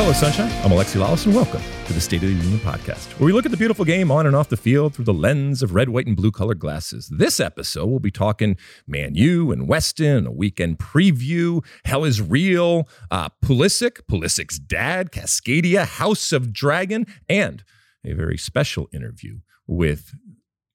Hello, Sunshine. I'm Alexi Lalas, and welcome to the State of the Union podcast, where we look at the beautiful game on and off the field through the lens of red, white, and blue colored glasses. This episode, we'll be talking Man U and Weston, a weekend preview, Hell is Real, uh, Pulisic, Pulisic's dad, Cascadia, House of Dragon, and a very special interview with,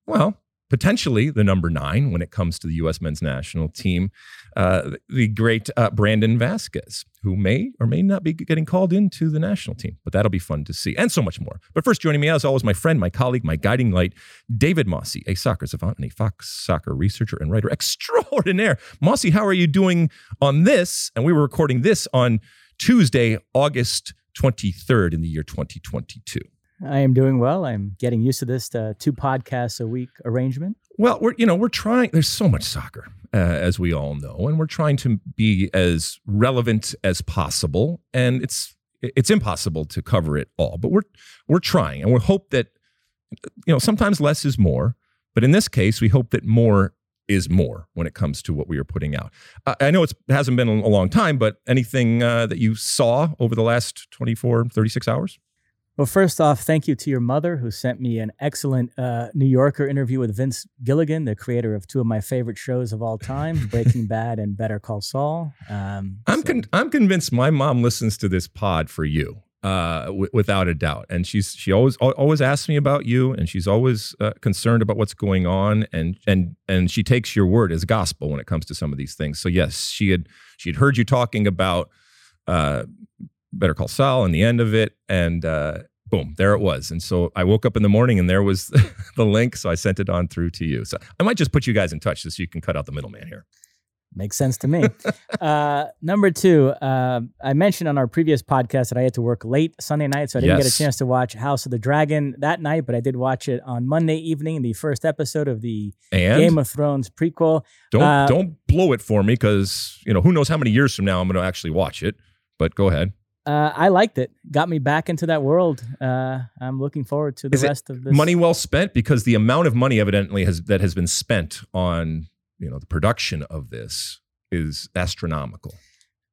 well, potentially the number nine when it comes to the U.S. men's national team, uh, the great uh, Brandon Vazquez, who may or may not be getting called into the national team, but that'll be fun to see, and so much more. But first, joining me as always, my friend, my colleague, my guiding light, David Mosse, a soccer savant and a Fox soccer researcher and writer extraordinaire. Mosse, how are you doing on this? And we were recording this on Tuesday, August 23rd in the year 2022. I am doing well. I'm getting used to this uh, two podcasts a week arrangement. Well, we're you know we're trying. There's so much soccer, uh, as we all know, and we're trying to be as relevant as possible. And it's it's impossible to cover it all, but we're we're trying, and we hope that you know sometimes less is more. But in this case, we hope that more is more when it comes to what we are putting out. I know it hasn't been a long time, but anything uh, that you saw over the last 24, 36 hours? Well, first off, thank you to your mother who sent me an excellent uh, New Yorker interview with Vince Gilligan, the creator of two of my favorite shows of all time, Breaking Bad and Better Call Saul. Um, I'm so. con- I'm convinced my mom listens to this pod for you. Uh, w- without a doubt, and she's she always always asks me about you, and she's always uh, concerned about what's going on, and and and she takes your word as gospel when it comes to some of these things. So yes, she had she had heard you talking about uh, Better Call Saul and the end of it, and uh, boom, there it was. And so I woke up in the morning and there was the link. So I sent it on through to you. So I might just put you guys in touch so you can cut out the middleman here. Makes sense to me. uh, number two, uh, I mentioned on our previous podcast that I had to work late Sunday night, so I didn't yes. get a chance to watch House of the Dragon that night, but I did watch it on Monday evening, the first episode of the and? Game of Thrones prequel. Don't uh, don't blow it for me, because you know who knows how many years from now I'm going to actually watch it. But go ahead uh, I liked it. Got me back into that world. Uh, I'm looking forward to the Is rest of this. Money well spent because the amount of money evidently has that has been spent on you know the production of this is astronomical.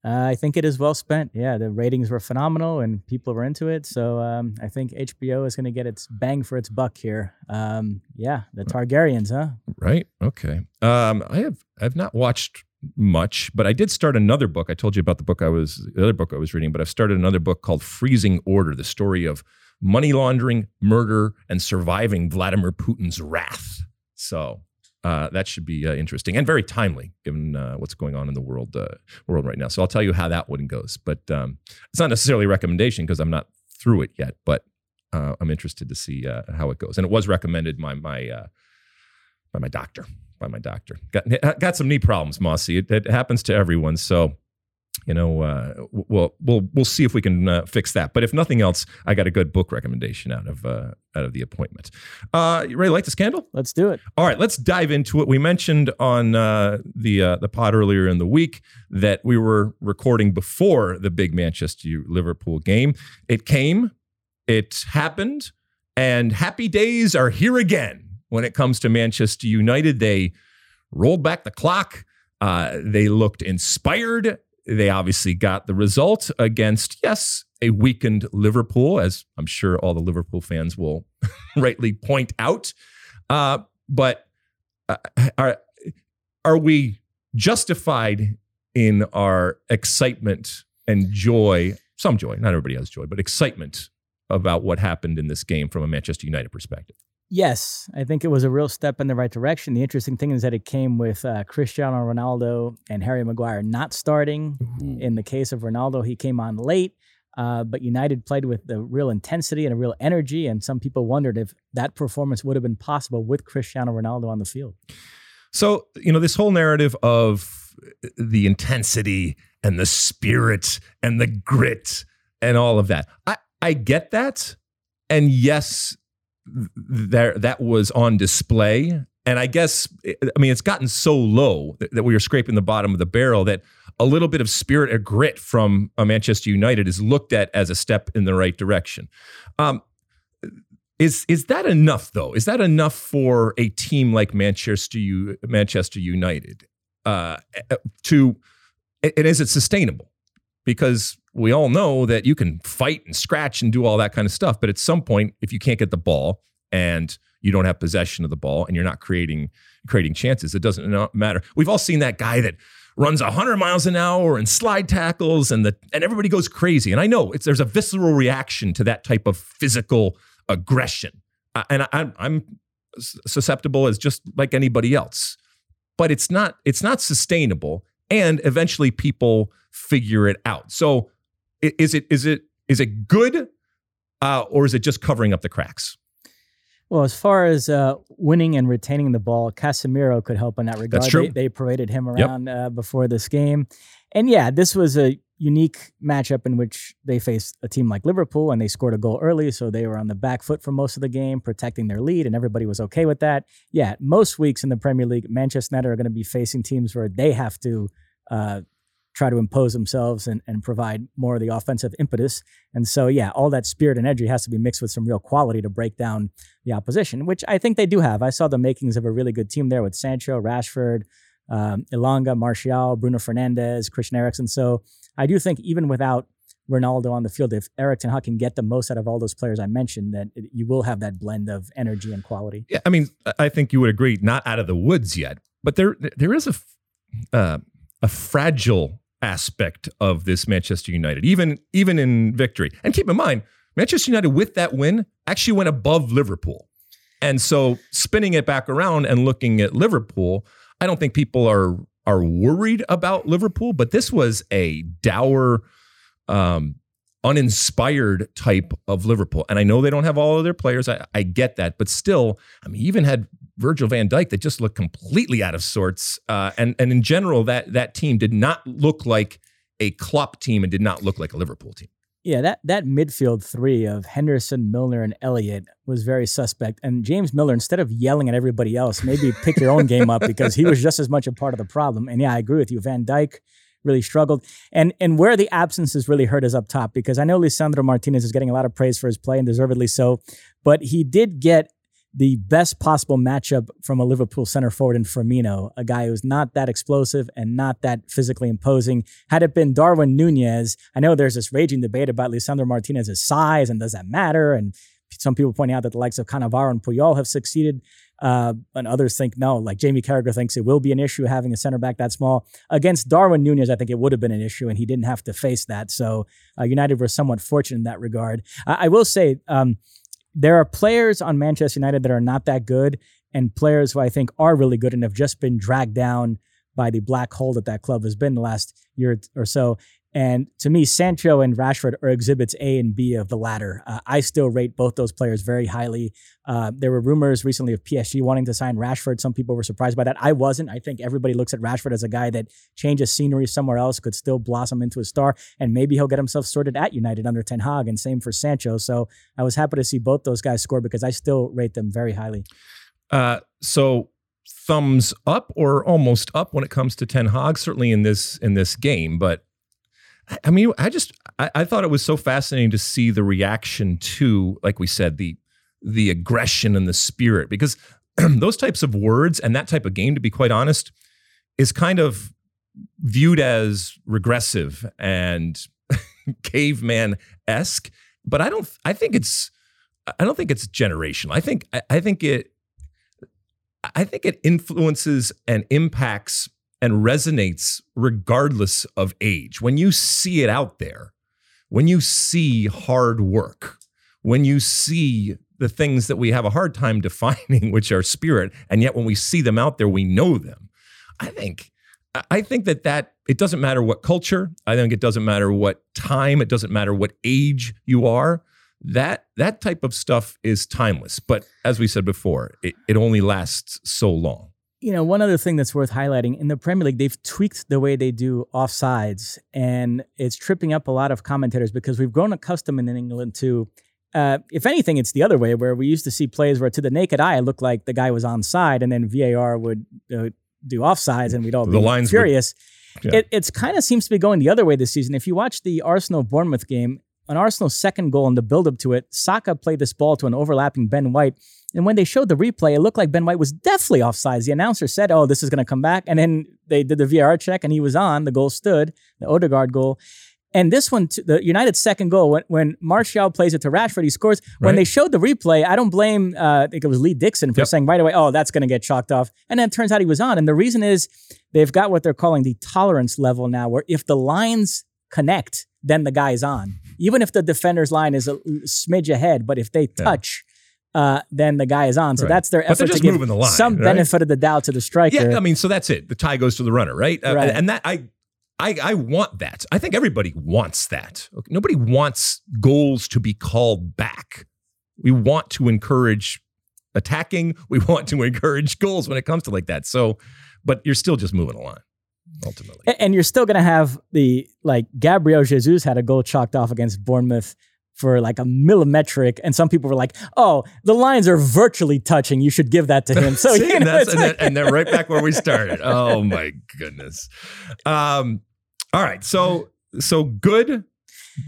Uh, I think it is well spent. Yeah, the ratings were phenomenal and people were into it. So um, I think HBO is going to get its bang for its buck here. Um, yeah, the Targaryens, huh? Right. Okay. Um, I have I've not watched much, but I did start another book. I told you about the book I was the other book I was reading, but I've started another book called Freezing Order: The Story of Money Laundering, Murder, and Surviving Vladimir Putin's Wrath. So uh, that should be uh, interesting and very timely given uh, what's going on in the world uh, world right now. So I'll tell you how that one goes. But um, it's not necessarily a recommendation because I'm not through it yet. But uh, I'm interested to see uh, how it goes. And it was recommended by my by my doctor by my doctor. Got got some knee problems, Mosse. It, it happens to everyone. So, you know, uh, we'll we'll we'll see if we can uh, fix that. But if nothing else, I got a good book recommendation out of uh, out of the appointment. Uh, you ready to light the candle? Let's do it. All right, let's dive into it. We mentioned on uh, the uh, the pod earlier in the week that we were recording before the big Manchester Liverpool game. It came, it happened, and happy days are here again when it comes to Manchester United. They rolled back the clock. Uh, they looked inspired. They obviously got the result against, yes, a weakened Liverpool, as I'm sure all the Liverpool fans will rightly point out. Uh, but uh, are, are we justified in our excitement and joy? Some joy, not everybody has joy, but excitement about what happened in this game from a Manchester United perspective. Yes, I think it was a real step in the right direction. The interesting thing is that it came with uh, Cristiano Ronaldo and Harry Maguire not starting. Mm-hmm. In the case of Ronaldo, he came on late, uh, but United played with the real intensity and a real energy. And some people wondered if that performance would have been possible with Cristiano Ronaldo on the field. So, you know, this whole narrative of the intensity and the spirit and the grit and all of that, I, I get that. And yes, there that was on display. And I guess, I mean, it's gotten so low that, we are scraping the bottom of the barrel that a little bit of spirit or grit from uh, Manchester United is looked at as a step in the right direction. Um, is is that enough though? Is that enough for a team like Manchester U, Manchester United uh, to and is it sustainable? Because we all know that you can fight and scratch and do all that kind of stuff. But at some point, if you can't get the ball and you don't have possession of the ball and you're not creating creating chances, it doesn't matter. We've all seen that guy that runs 100 miles an hour and slide tackles and the and everybody goes crazy. And I know it's there's a visceral reaction to that type of physical aggression. And I, I'm susceptible as just like anybody else. But it's not it's not sustainable and eventually people figure it out. So is it is it is it good uh, or is it just covering up the cracks? Well, as far as uh, winning and retaining the ball, Casemiro could help in that regard. That's true. They, they paraded him around yep. uh, before this game, and yeah, this was a unique matchup in which they faced a team like Liverpool and they scored a goal early, so they were on the back foot for most of the game, protecting their lead, and everybody was okay with that. Yeah, most weeks in the Premier League, Manchester United are going to be facing teams where they have to uh, try to impose themselves and, and provide more of the offensive impetus. And so, yeah, all that spirit and energy has to be mixed with some real quality to break down the opposition, which I think they do have. I saw the makings of a really good team there with Sancho, Rashford, um, Elanga, Martial, Bruno Fernandes, Christian Eriksen. So I do think even without Ronaldo on the field, if Erik ten Hag can get the most out of all those players I mentioned, that you will have that blend of energy and quality. Yeah, I mean, I think you would agree, not out of the woods yet, but there there is a uh, a fragile aspect of this Manchester United, even even in victory. And keep in mind, Manchester United with that win actually went above Liverpool. And so spinning it back around and looking at Liverpool, I don't think people are are worried about Liverpool, but this was a dour um, uninspired type of Liverpool. And I know they don't have all of their players. I, I get that. But still, I mean, even had Virgil van Dijk that just looked completely out of sorts. Uh, and, and in general, that, that team did not look like a Klopp team and did not look like a Liverpool team. Yeah, that that midfield three of Henderson, Milner, and Elliott was very suspect. And James Milner, instead of yelling at everybody else, maybe pick your own game up because he was just as much a part of the problem. And yeah, I agree with you. Van Dijk really struggled. And and where the absences really hurt is up top because I know Lisandro Martinez is getting a lot of praise for his play and deservedly so, but he did get the best possible matchup from a Liverpool center forward in Firmino, a guy who's not that explosive and not that physically imposing. Had it been Darwin Nunez, I know there's this raging debate about Lisandro Martinez's size and does that matter? And some people pointing out that the likes of Cannavaro and Puyol have succeeded. Uh, and others think no, like Jamie Carragher thinks it will be an issue having a center back that small. Against Darwin Nunez, I think it would have been an issue, and he didn't have to face that. So uh, United were somewhat fortunate in that regard. I, I will say um, there are players on Manchester United that are not that good, and players who I think are really good and have just been dragged down by the black hole that that club has been the last year or so. And to me, Sancho and Rashford are exhibits A and B of the latter. Uh, I still rate both those players very highly. Uh, there were rumors recently of PSG wanting to sign Rashford. Some people were surprised by that. I wasn't. I think everybody looks at Rashford as a guy that changes scenery somewhere else, could still blossom into a star, and maybe he'll get himself sorted at United under Ten Hag. And same for Sancho. So I was happy to see both those guys score because I still rate them very highly. Uh, so thumbs up or almost up when it comes to Ten Hag, certainly in this in this game, but I mean, I just I, I, thought it was so fascinating to see the reaction to, like we said, the the aggression and the spirit, because those types of words and that type of game, to be quite honest, is kind of viewed as regressive and caveman esque. But I don't. I think it's. I don't think it's generational. I think. I, I think it. I think it influences and impacts and resonates regardless of age. When you see it out there, when you see hard work, when you see the things that we have a hard time defining, which are spirit, and yet when we see them out there, we know them. I think I think that that it doesn't matter what culture, I think it doesn't matter what time, it doesn't matter what age you are. That that type of stuff is timeless. But as we said before, it, it only lasts so long you know, one other thing that's worth highlighting in the Premier League, they've tweaked the way they do offsides, and it's tripping up a lot of commentators because we've grown accustomed in England to, uh, if anything, it's the other way where we used to see plays where to the naked eye it looked like the guy was onside, and then VAR would uh, do offsides, and we'd all the be lines furious. Would, yeah. It it's kind of seems to be going the other way this season. If you watch the Arsenal Bournemouth game, an Arsenal second goal and the build up to it, Saka played this ball to an overlapping Ben White and when they showed the replay, it looked like Ben White was definitely offsides. The announcer said, "Oh, this is going to come back," and then they did the VAR check, and he was on. The goal stood, the Odegaard goal. And this one, the United's second goal, when, when Martial plays it to Rashford, he scores. Right. When they showed the replay, I don't blame, uh, I think it was Lee Dixon for yep. saying right away, oh, that's going to get chalked off. And then it turns out he was on. And the reason is they've got what they're calling the tolerance level now, where if the lines connect, then the guy's on. Even if the defender's line is a smidge ahead, but if they touch, yeah uh, then the guy is on. So right. that's their effort to give the line, some right? benefit of the doubt to the striker. Yeah, I mean, so that's it. The tie goes to the runner, right? Uh, right. and that I, I, I want that. I think everybody wants that. Nobody wants goals to be called back. We want to encourage attacking. We want to encourage goals when it comes to like that. So, but you're still just moving a line ultimately. And you're still going to have the like Gabriel Jesus had a goal chalked off against Bournemouth for like a millimetric, and some people were like, "Oh, the lines are virtually touching. You should give that to him." So See, you know, and, like- and, they're right back where we started. Oh my goodness. Um, all right, so so good,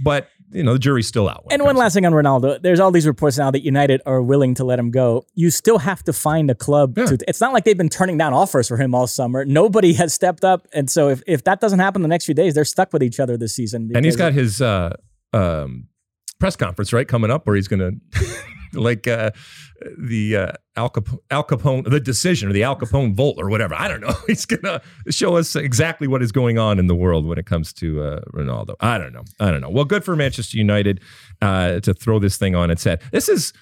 but you know the jury's still out. And one last thing on Ronaldo, there's all these reports now that United are willing to let him go. You still have to find a club. Yeah. To, it's not like they've been turning down offers for him all summer. Nobody has stepped up, and so if, if that doesn't happen the next few days, they're stuck with each other this season. And he's got his uh, um, press conference, right, coming up where he's going to, like uh, the uh, Al, Capone, Al Capone, the decision or the Al Capone vote or whatever. I don't know. He's going to show us exactly what is going on in the world when it comes to uh, Ronaldo. I don't know. I don't know. Well, good for Manchester United uh, to throw this thing on its head. This is,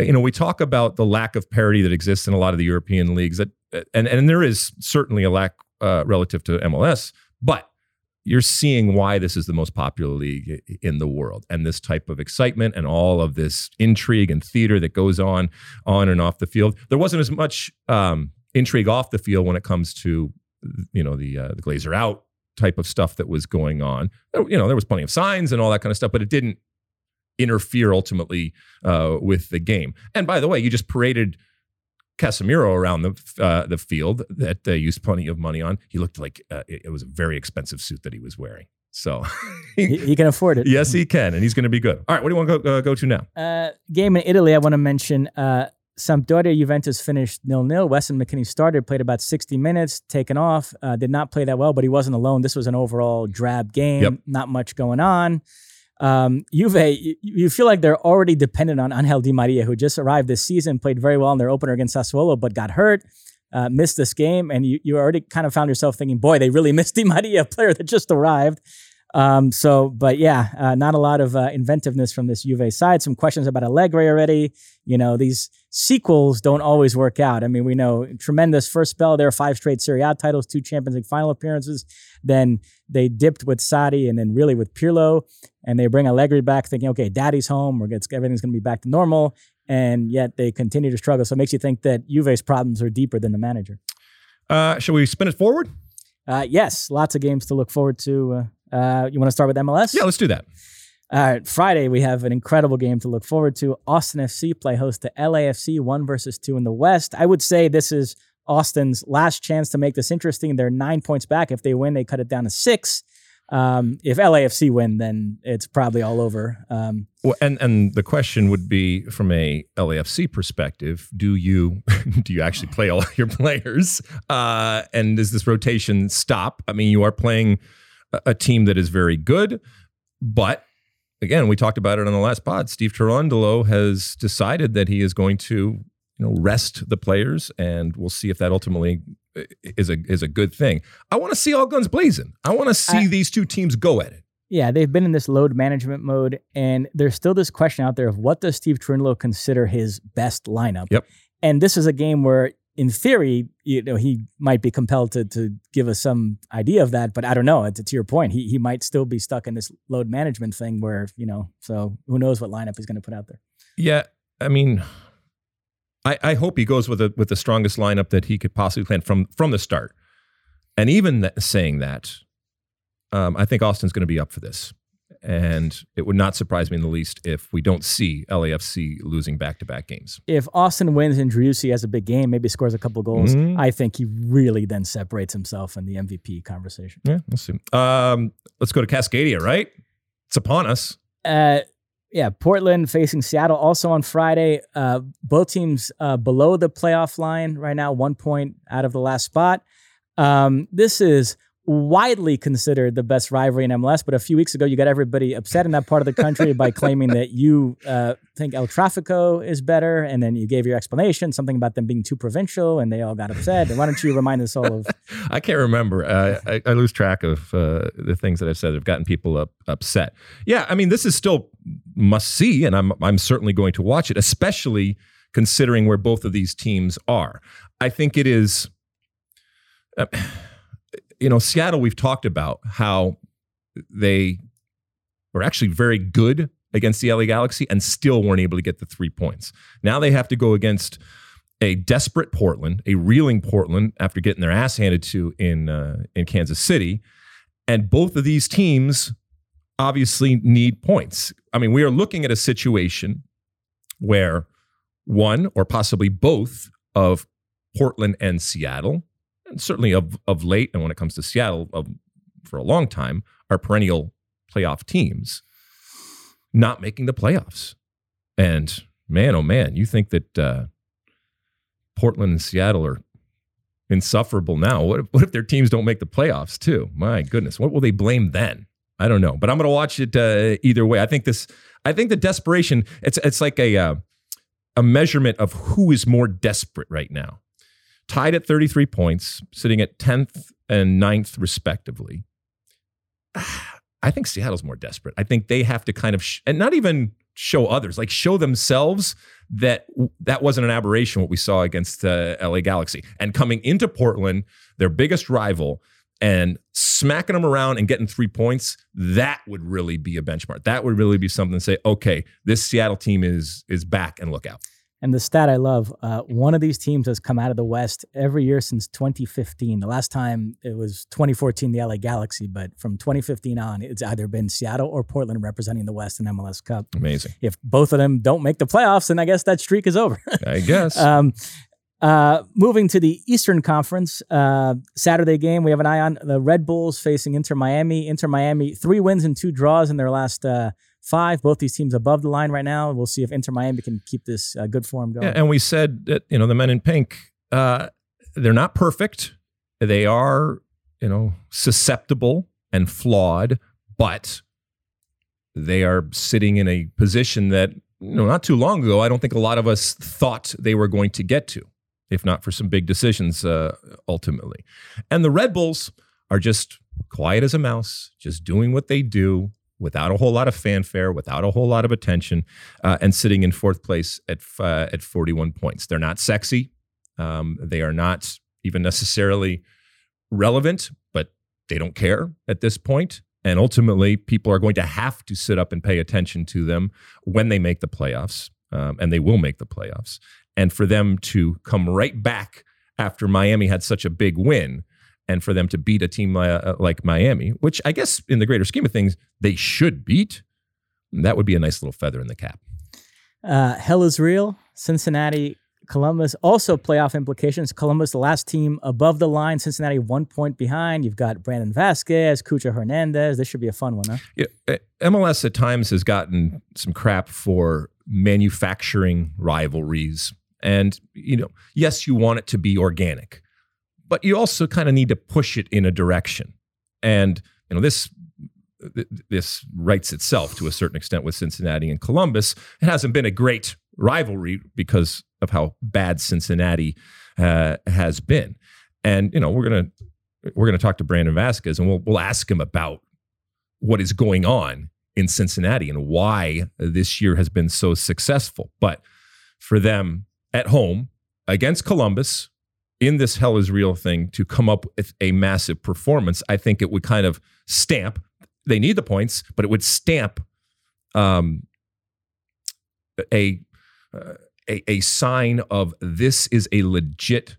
you know, we talk about the lack of parity that exists in a lot of the European leagues, that, and and there is certainly a lack uh, relative to MLS, but you're seeing why this is the most popular league in the world. And this type of excitement and all of this intrigue and theater that goes on on and off the field. There wasn't as much um, intrigue off the field when it comes to you know the uh, the glazer out type of stuff that was going on. You know there was plenty of signs and all that kind of stuff but it didn't interfere ultimately uh, with the game. And by the way you just paraded Casemiro around the uh, the field that they used plenty of money on. He looked like uh, it, it, was a very expensive suit that he was wearing. So he, he, can afford it. Yes, he can, and he's going to be good. All right, what do you want to go, uh, go to now? Uh, game in Italy. I want to mention. Uh, Sampdoria Juventus finished nil nil. Weston McKennie started, played about 60 minutes, taken off, uh, did not play that well, but he wasn't alone. This was an overall drab game, yep. not much going on. Um, Juve, you, feel like they're already dependent on Angel Di Maria, who just arrived this season, played very well in their opener against Sassuolo, but got hurt, uh, missed this game, and you, you already kind of found yourself thinking, boy, they really missed Di Maria, a player that just arrived. Um, so, but yeah, uh, not a lot of uh, inventiveness from this Juve side. Some questions about Allegri already. You know, these sequels don't always work out. I mean, we know tremendous first spell there, five straight Serie A titles, two Champions League final appearances. Then they dipped with Sarri and then really with Pirlo, and they bring Allegri back, thinking, okay, Daddy's home, we're everything's going to be back to normal, and yet they continue to struggle. So it makes you think that Juve's problems are deeper than the manager. Uh, shall we spin it forward? Uh, yes, lots of games to look forward to uh, uh, you want to start with MLS? Yeah, let's do that. All right, Friday we have an incredible game to look forward to. Austin FC play host to LAFC, one versus two in the West. I would say this is Austin's last chance to make this interesting. They're nine points back. If they win, they cut it down to six. Um, if LAFC win, then it's probably all over. Um, well, and and the question would be from a LAFC perspective: Do you do you actually play all your players? Uh, and does this rotation stop? I mean, you are playing a team that is very good, but again, we talked about it on the last pod. Steve Cherundolo has decided that he is going to, you know, rest the players, and we'll see if that ultimately is a is a good thing. I want to see all guns blazing. I want to see I, these two teams go at it. Yeah, they've been in this load management mode, and there's still this question out there of what does Steve Cherundolo consider his best lineup? Yep. And this is a game where in theory, you know, he might be compelled to to give us some idea of that, but I don't know. To, to your point, he he might still be stuck in this load management thing where you know. So who knows what lineup he's going to put out there? Yeah, I mean, I I hope he goes with the with the strongest lineup that he could possibly plan from from the start. And even that, saying that, um, I think Austin's going to be up for this. And it would not surprise me in the least if we don't see LAFC losing back to back games. If Austin wins and Driussi has a big game, maybe scores a couple goals, mm-hmm. I think he really then separates himself in the MVP conversation. Yeah, let's see. Um, let's go to Cascadia, right? It's upon us. Uh, yeah, Portland facing Seattle also on Friday. Uh, both teams uh, below the playoff line right now, one point out of the last spot. Um, this is widely considered the best rivalry in MLS. But a few weeks ago, you got everybody upset in that part of the country by claiming that you uh, think El Tráfico is better, and then you gave your explanation, something about them being too provincial, and they all got upset. And why don't you remind us all of? I can't remember. Uh, I, I, lose track of uh, the things that I've said that have gotten people up, upset. Yeah, I mean, this is still must see, and I'm I'm certainly going to watch it, especially considering where both of these teams are. I think it is. You know, Seattle, we've talked about how they were actually very good against the LA Galaxy and still weren't able to get the three points. Now they have to go against a desperate Portland, a reeling Portland after getting their ass handed to in uh, in Kansas City, and both of these teams obviously need points. I mean, we are looking at a situation where one or possibly both of Portland and Seattle and certainly of of late, and when it comes to Seattle, of, for a long time, are perennial playoff teams not making the playoffs. And man, oh man, you think that uh, Portland and Seattle are insufferable now? What if, what if their teams don't make the playoffs too? My goodness, what will they blame then? I don't know, but I'm going to watch it uh, either way. I think this. I think the desperation. It's it's like a uh, a measurement of who is more desperate right now tied at 33 points, sitting at 10th and 9th, respectively. I think Seattle's more desperate. I think they have to kind of, sh- and not even show others, like show themselves that that wasn't an aberration what we saw against uh, LA Galaxy. And coming into Portland, their biggest rival, and smacking them around and getting three points, that would really be a benchmark. That would really be something to say, okay, this Seattle team is is back and look out. And the stat I love, uh, one of these teams has come out of the West every year since 2015. The last time it was 2014, the LA Galaxy, but from 2015 on, it's either been Seattle or Portland representing the West in MLS Cup. Amazing. If both of them don't make the playoffs, then I guess that streak is over. I guess. um, uh, moving to the Eastern Conference, uh, Saturday game, we have an eye on the Red Bulls facing Inter Miami. Inter Miami, three wins and two draws in their last uh, five. Both these teams above the line right now. We'll see if Inter Miami can keep this uh, good form going. Yeah, and we said that you know the men in pink, uh, they're not perfect. They are you know susceptible and flawed, but they are sitting in a position that you know not too long ago I don't think a lot of us thought they were going to get to, if not for some big decisions uh, ultimately. And the Red Bulls are just quiet as a mouse, just doing what they do without a whole lot of fanfare, without a whole lot of attention, uh, and sitting in fourth place at uh, at 41 points. They're not sexy. Um, they are not even necessarily relevant, but they don't care at this point. And ultimately, people are going to have to sit up and pay attention to them when they make the playoffs, um, and they will make the playoffs. And for them to come right back after Miami had such a big win and for them to beat a team uh, like Miami, which I guess in the greater scheme of things, they should beat, that would be a nice little feather in the cap. Uh, hell is real. Cincinnati, Columbus, also playoff implications. Columbus, the last team above the line. Cincinnati, one point behind. You've got Brandon Vazquez, Cucho Hernandez. This should be a fun one, huh? Yeah, eh, MLS at times has gotten some crap for manufacturing rivalries. And, you know, yes, you want it to be organic but you also kind of need to push it in a direction. And you know this this writes itself to a certain extent with Cincinnati and Columbus. It hasn't been a great rivalry because of how bad Cincinnati uh, has been. And you know we're gonna we're gonna talk to Brandon Vazquez and we'll we'll ask him about what is going on in Cincinnati and why this year has been so successful. But for them at home against Columbus, in this hell is real thing to come up with a massive performance, I think it would kind of stamp. They need the points, but it would stamp um, a, uh, a a sign of this is a legit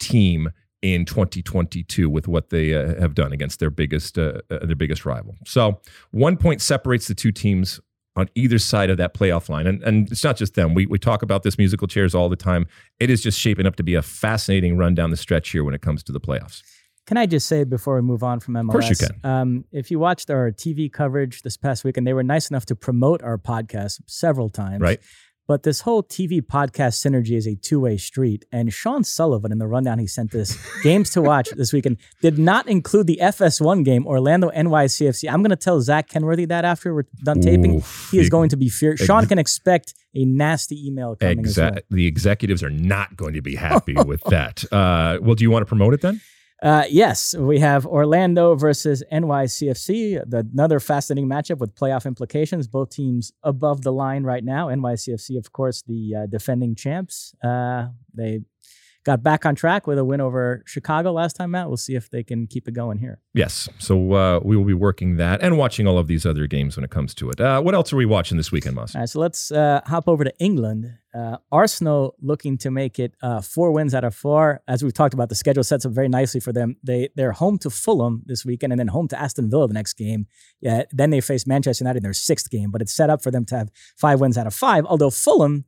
team in 2022 with what they uh, have done against their biggest uh, uh their biggest rival. So one point separates the two teams on either side of that playoff line. And, and it's not just them. We, we talk about this musical chairs all the time. It is just shaping up to be a fascinating run down the stretch here when it comes to the playoffs. Can I just say before we move on from MLS? Of course you can. Um, if you watched our TV coverage this past week, and they were nice enough to promote our podcast several times. Right. But this whole TV podcast synergy is a two way street. And Sean Sullivan, in the rundown he sent this games to watch this weekend, did not include the FS1 game, Orlando NYCFC. I'm going to tell Zach Kenworthy that after we're done taping. He is going to be fierce. Sean can expect a nasty email coming. as well. The executives are not going to be happy with that. Uh, well, do you want to promote it then? Uh, yes, we have Orlando versus NYCFC, the, another fascinating matchup with playoff implications. Both teams above the line right now. NYCFC, of course, the uh, defending champs. Uh, they got back on track with a win over Chicago last time out. We'll see if they can keep it going here. Yes. So uh, we will be working that and watching all of these other games when it comes to it. Uh, what else are we watching this weekend, Moss? All right, so let's uh, hop over to England. Uh, Arsenal looking to make it uh, four wins out of four. As we've talked about, the schedule sets up very nicely for them. They they're home to Fulham this weekend, and then home to Aston Villa the next game. Yeah, then they face Manchester United in their sixth game. But it's set up for them to have five wins out of five. Although Fulham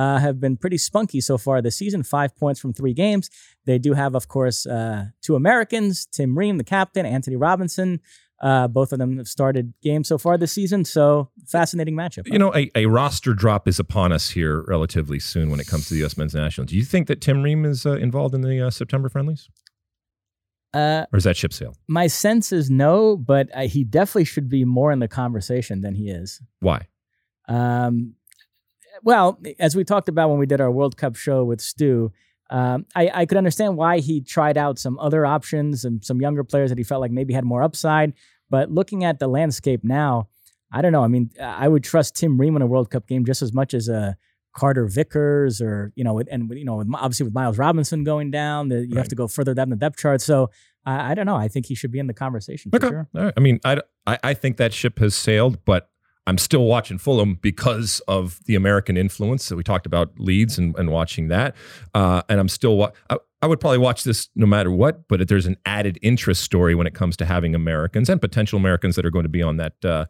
uh, have been pretty spunky so far this season, five points from three games. They do have, of course, uh, two Americans, Tim Ream, the captain, Anthony Robinson. Uh, both of them have started games so far this season. So fascinating matchup. You know, a, a roster drop is upon us here relatively soon when it comes to the U.S. men's national. Do you think that Tim Ream is uh, involved in the uh, September friendlies? Uh, Or is that ship sail? my sense is no, but uh, he definitely should be more in the conversation than he is. Why? Um, well, as we talked about when we did our World Cup show with Stu, um, I, I could understand why he tried out some other options and some younger players that he felt like maybe had more upside. But looking at the landscape now, I don't know. I mean, I would trust Tim Ream in a World Cup game just as much as a Carter Vickers or you know, and you know, with, obviously with Miles Robinson going down, the, you have to go further down the depth chart. So I I don't know. I think he should be in the conversation for Okay. sure. Right. I mean, I, I, I think that ship has sailed, but I'm still watching Fulham because of the American influence that we talked about Leeds and, and watching that. Uh, and I'm still, wa- I, I would probably watch this no matter what, but there's an added interest story when it comes to having Americans and potential Americans that are going to be on that, uh,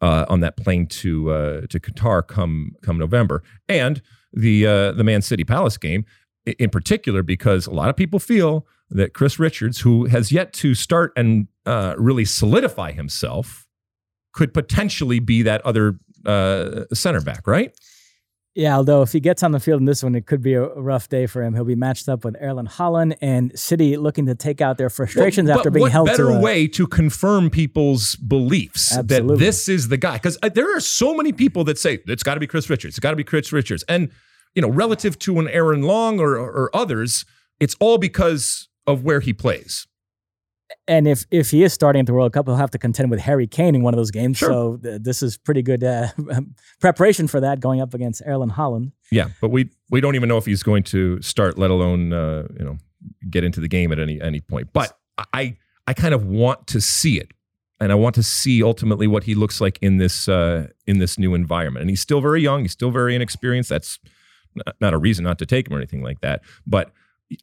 uh, on that plane to, uh, to Qatar come, come November. And the, uh, the Man City Palace game in particular, because a lot of people feel that Chris Richards, who has yet to start and uh, really solidify himself, could potentially be that other uh, center back, right? Yeah, although if he gets on the field in this one, it could be a rough day for him. He'll be matched up with Erling Haaland and City looking to take out their frustrations Well, after being what held better to a, way to confirm people's beliefs Absolutely. that this is the guy? Because there are so many people that say it's got to be Chris Richards. It's got to be Chris Richards, and you know, relative to an Aaron Long or, or others, it's all because of where he plays. And if if he is starting at the World Cup, he'll have to contend with Harry Kane in one of those games. Sure. So th- this is pretty good uh, preparation for that going up against Erling Haaland. Yeah, but we we don't even know if he's going to start, let alone uh, you know get into the game at any any point. But I I kind of want to see it, and I want to see ultimately what he looks like in this uh, in this new environment. And he's still very young. He's still very inexperienced. That's not, a reason not to take him or anything like that. But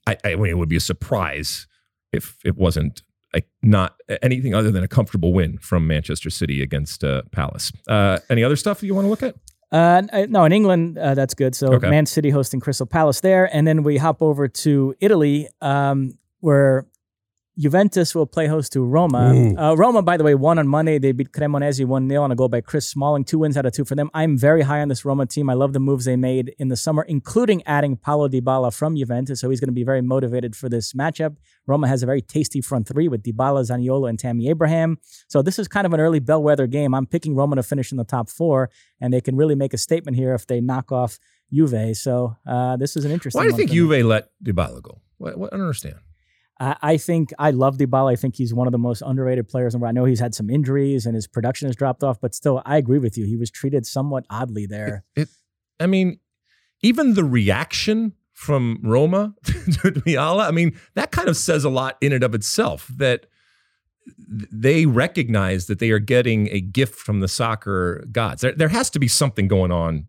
I, I mean, it would be a surprise if it wasn't. Like not anything other than a comfortable win from Manchester City against uh, Palace. Uh, any other stuff you want to look at? Uh, no, in England, uh, that's good. So Okay. Man City hosting Crystal Palace there, and then we hop over to Italy, um, where Juventus will play host to Roma. Uh, Roma, by the way, won on Monday. They beat Cremonese 1 0 on a goal by Chris Smalling. Two wins out of two for them. I'm very high on this Roma team. I love the moves they made in the summer, including adding Paulo Dybala from Juventus. So he's going to be very motivated for this matchup. Roma has a very tasty front three with Dybala, Zaniolo, and Tammy Abraham. So this is kind of an early bellwether game. I'm picking Roma to finish in the top four, and they can really make a statement here if they knock off Juve. So uh, this is an interesting. Why do you think. Juve let Dybala go? What, what, I don't understand. I think I love Dybala. I think he's one of the most underrated players. And I know he's had some injuries and his production has dropped off, but still, I agree with you. He was treated somewhat oddly there. I mean, even the reaction from Roma to Dybala, I mean, that kind of says a lot in and of itself that they recognize that they are getting a gift from the soccer gods. There, there has to be something going on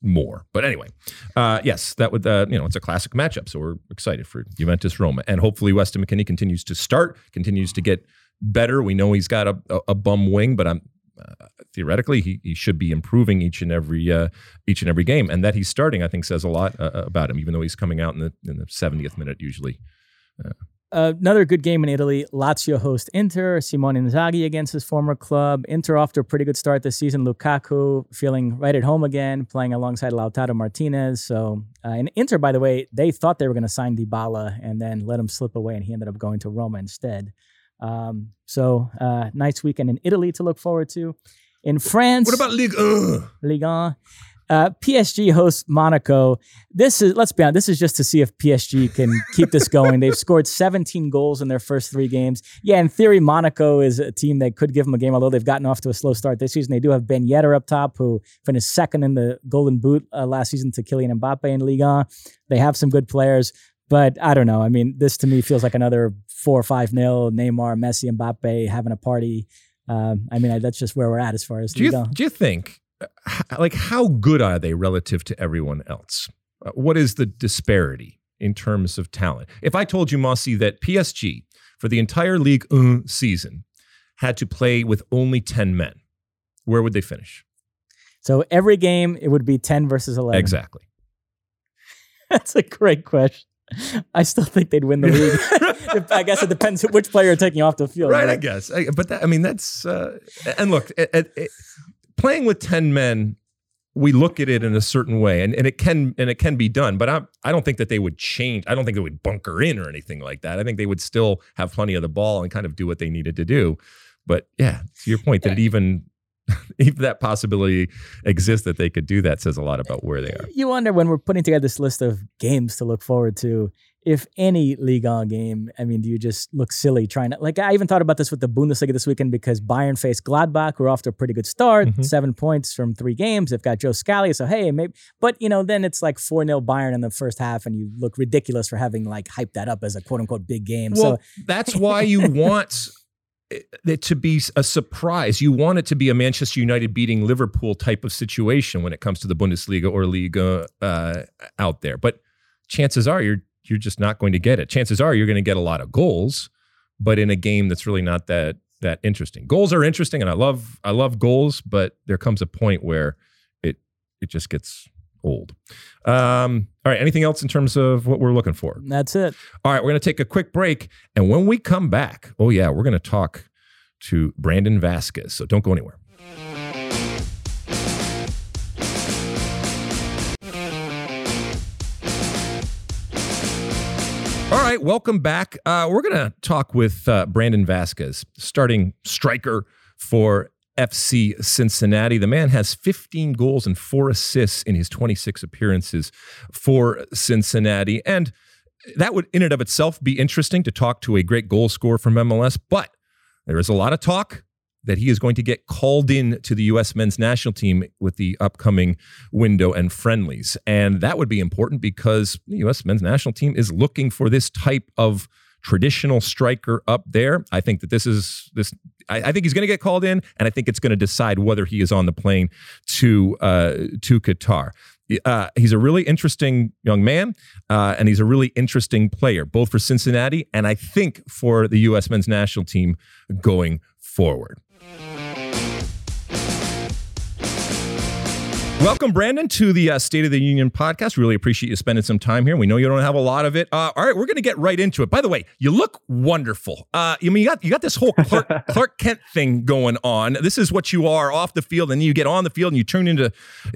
more. But anyway, uh, yes, that would uh, you know it's a classic matchup. So we're excited for Juventus Roma, and hopefully Weston McKennie continues to start, continues to get better. We know he's got a, a, a bum wing, but I'm uh, theoretically he, he should be improving each and every uh, each and every game, and that he's starting, I think, says a lot uh, about him. Even though he's coming out in the in the 70th minute usually. Uh, uh, another good game in Italy. Lazio host Inter. Simone Inzaghi against his former club. Inter off to a pretty good start this season. Lukaku feeling right at home again, playing alongside Lautaro Martinez. So, uh, and Inter, by the way, they thought they were going to sign Dybala and then let him slip away, and he ended up going to Roma instead. Um, so, uh, nice weekend in Italy to look forward to. In France, what about Ligue 1? Ligue 1. Uh, PSG hosts Monaco. This is let's be honest. This is just to see if PSG can keep this going. They've scored 17 goals in their first three games. Yeah, in theory, Monaco is a team that could give them a game. Although they've gotten off to a slow start this season, they do have Ben Yedder up top, who finished second in the Golden Boot uh, last season to Kylian Mbappe in Ligue 1. They have some good players, but I don't know. I mean, this to me feels like another four or five nil. Neymar, Messi, Mbappe having a party. Um, I mean, I, that's just where we're at as far as do you, do you think like how good are they relative to everyone else? Uh, what is the disparity in terms of talent? If I told you, Mosse, that PSG for the entire Ligue 1 season had to play with only 10 men, where would they finish? So every game it would be 10 versus 11. Exactly. That's a great question. I still think they'd win the league. I guess it depends which player you're taking off the field. Right, right? I guess. I, but that, I mean, that's uh, and look, it, it, playing with 10 men we look at it in a certain way and, and it can and it can be done but I, I don't think that they would change i don't think they would bunker in or anything like that i think they would still have plenty of the ball and kind of do what they needed to do but yeah to your point that even if that possibility exists that they could do that says a lot about where they are you wonder when we're putting together this list of games to look forward to if any Ligue 1 game, I mean, do you just look silly trying to like? I even thought about this with the Bundesliga this weekend because Bayern faced Gladbach, who are off to a pretty good start, mm-hmm. seven points from three games. They've got Joe Scally, so hey, maybe. But you know, then it's like four 0 Bayern in the first half, and you look ridiculous for having like hyped that up as a quote unquote big game. Well, so that's why you want to be a surprise. You want it to be a Manchester United beating Liverpool type of situation when it comes to the Bundesliga or Liga uh, out there. But chances are you're you're just not going to get it. Chances are you're going to get a lot of goals, but in a game that's really not that that interesting. Goals are interesting, and I love I love goals, but there comes a point where it it just gets old. Um, all right, anything else in terms of what we're looking for? That's it. All right, we're going to take a quick break, and when we come back, oh yeah, we're going to talk to Brandon Vazquez. So don't go anywhere. All right, welcome back. Uh, we're going to talk with uh, Brandon Vazquez, starting striker for FC Cincinnati. The man has 15 goals and four assists in his 26 appearances for Cincinnati. And that would, in and of itself, be interesting to talk to a great goal scorer from MLS. But there is a lot of talk that he is going to get called in to the U.S. men's national team with the upcoming window and friendlies. And that would be important because the U.S. men's national team is looking for this type of traditional striker up there. I think that this is this. I, I think he's going to get called in, and I think it's going to decide whether he is on the plane to uh, to Qatar. Uh, he's a really interesting young man, uh, and he's a really interesting player, both for Cincinnati and I think for the U.S. men's national team going forward. Welcome, Brandon, to the uh, State of the Union podcast. Really appreciate you spending some time here. We know you don't have a lot of it. Uh, all right, we're going to get right into it. By the way, you look wonderful. Uh, I mean, you got you got this whole Clark, Clark Kent thing going on. This is what you are off the field, and you get on the field and you turn into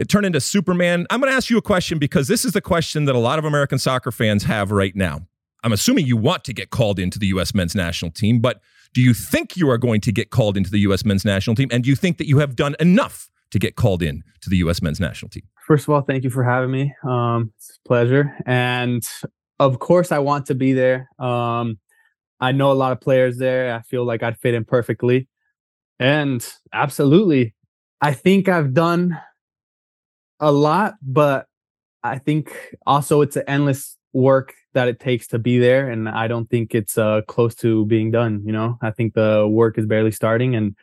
turn into Superman. I'm going to ask you a question because this is the question that a lot of American soccer fans have right now. I'm assuming you want to get called into the U.S. men's national team, but do you think you are going to get called into the U.S. men's national team, and do you think that you have done enough? To get called in to the U.S. men's national team? First of all, thank you for having me. Um, it's a pleasure. And of course, I want to be there. Um, I know a lot of players there. I feel like I'd fit in perfectly. And absolutely, I think I've done a lot, but I think also it's an endless work that it takes to be there. And I don't think it's uh, close to being done. You know, I think the work is barely starting. And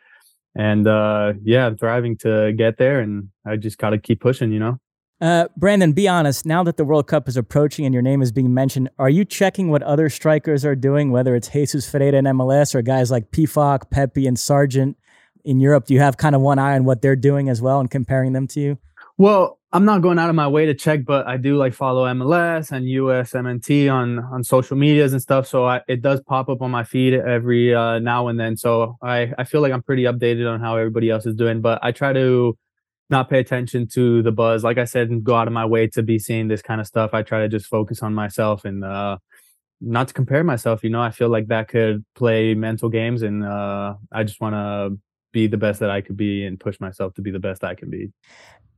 and uh, yeah, I'm thriving to get there, and I just got to keep pushing, you know. Uh, Brandon, be honest. Now that the World Cup is approaching and your name is being mentioned, are you checking what other strikers are doing, whether it's Jesus Ferreira in MLS or guys like Pefok, Pepe, and Sargent in Europe? Do you have kind of one eye on what they're doing as well and comparing them to you? Well, I'm not going out of my way to check, but I do like follow MLS and USMNT on on social medias and stuff. So I, it does pop up on my feed every uh, now and then. So I I feel like I'm pretty updated on how everybody else is doing. But I try to not pay attention to the buzz. Like I said, and go out of my way to be seeing this kind of stuff. I try to just focus on myself and uh, not to compare myself. You know, I feel like that could play mental games, and uh, I just want to be the best that I could be and push myself to be the best I can be.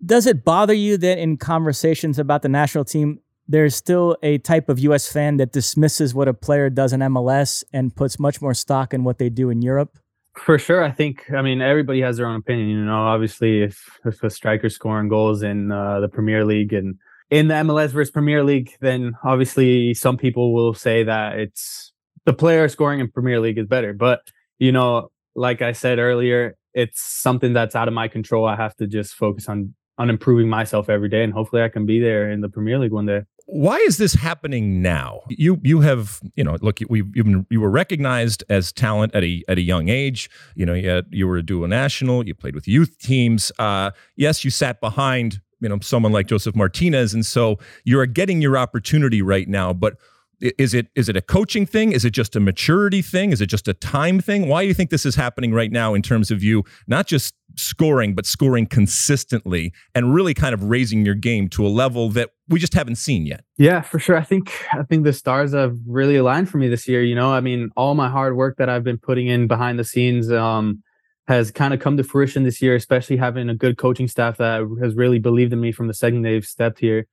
Does it bother you that in conversations about the national team, there's still a type of U.S. fan that dismisses what a player does in MLS and puts much more stock in what they do in Europe? For sure, I think. I mean, everybody has their own opinion. You know, obviously, if if a striker scoring goals in uh, the Premier League and in the MLS versus Premier League, then obviously some people will say that it's the player scoring in Premier League is better. But you know, like I said earlier, it's something that's out of my control. I have to just focus on on improving myself every day, and hopefully I can be there in the Premier League one day. Why is this happening now? You you have you know look we you you were recognized as talent at a at a young age. You know you had, you were a dual national. You played with youth teams. Uh, yes, you sat behind you know someone like Josef Martinez, and so you're getting your opportunity right now. But is it is it a coaching thing? Is it just a maturity thing? Is it just a time thing? Why do you think this is happening right now in terms of you not just scoring but scoring consistently and really kind of raising your game to a level that we just haven't seen yet? Yeah, for sure. I think I think the stars have really aligned for me this year. You know, I mean, all my hard work that I've been putting in behind the scenes um, has kind of come to fruition this year, especially having a good coaching staff that has really believed in me from the second they've stepped here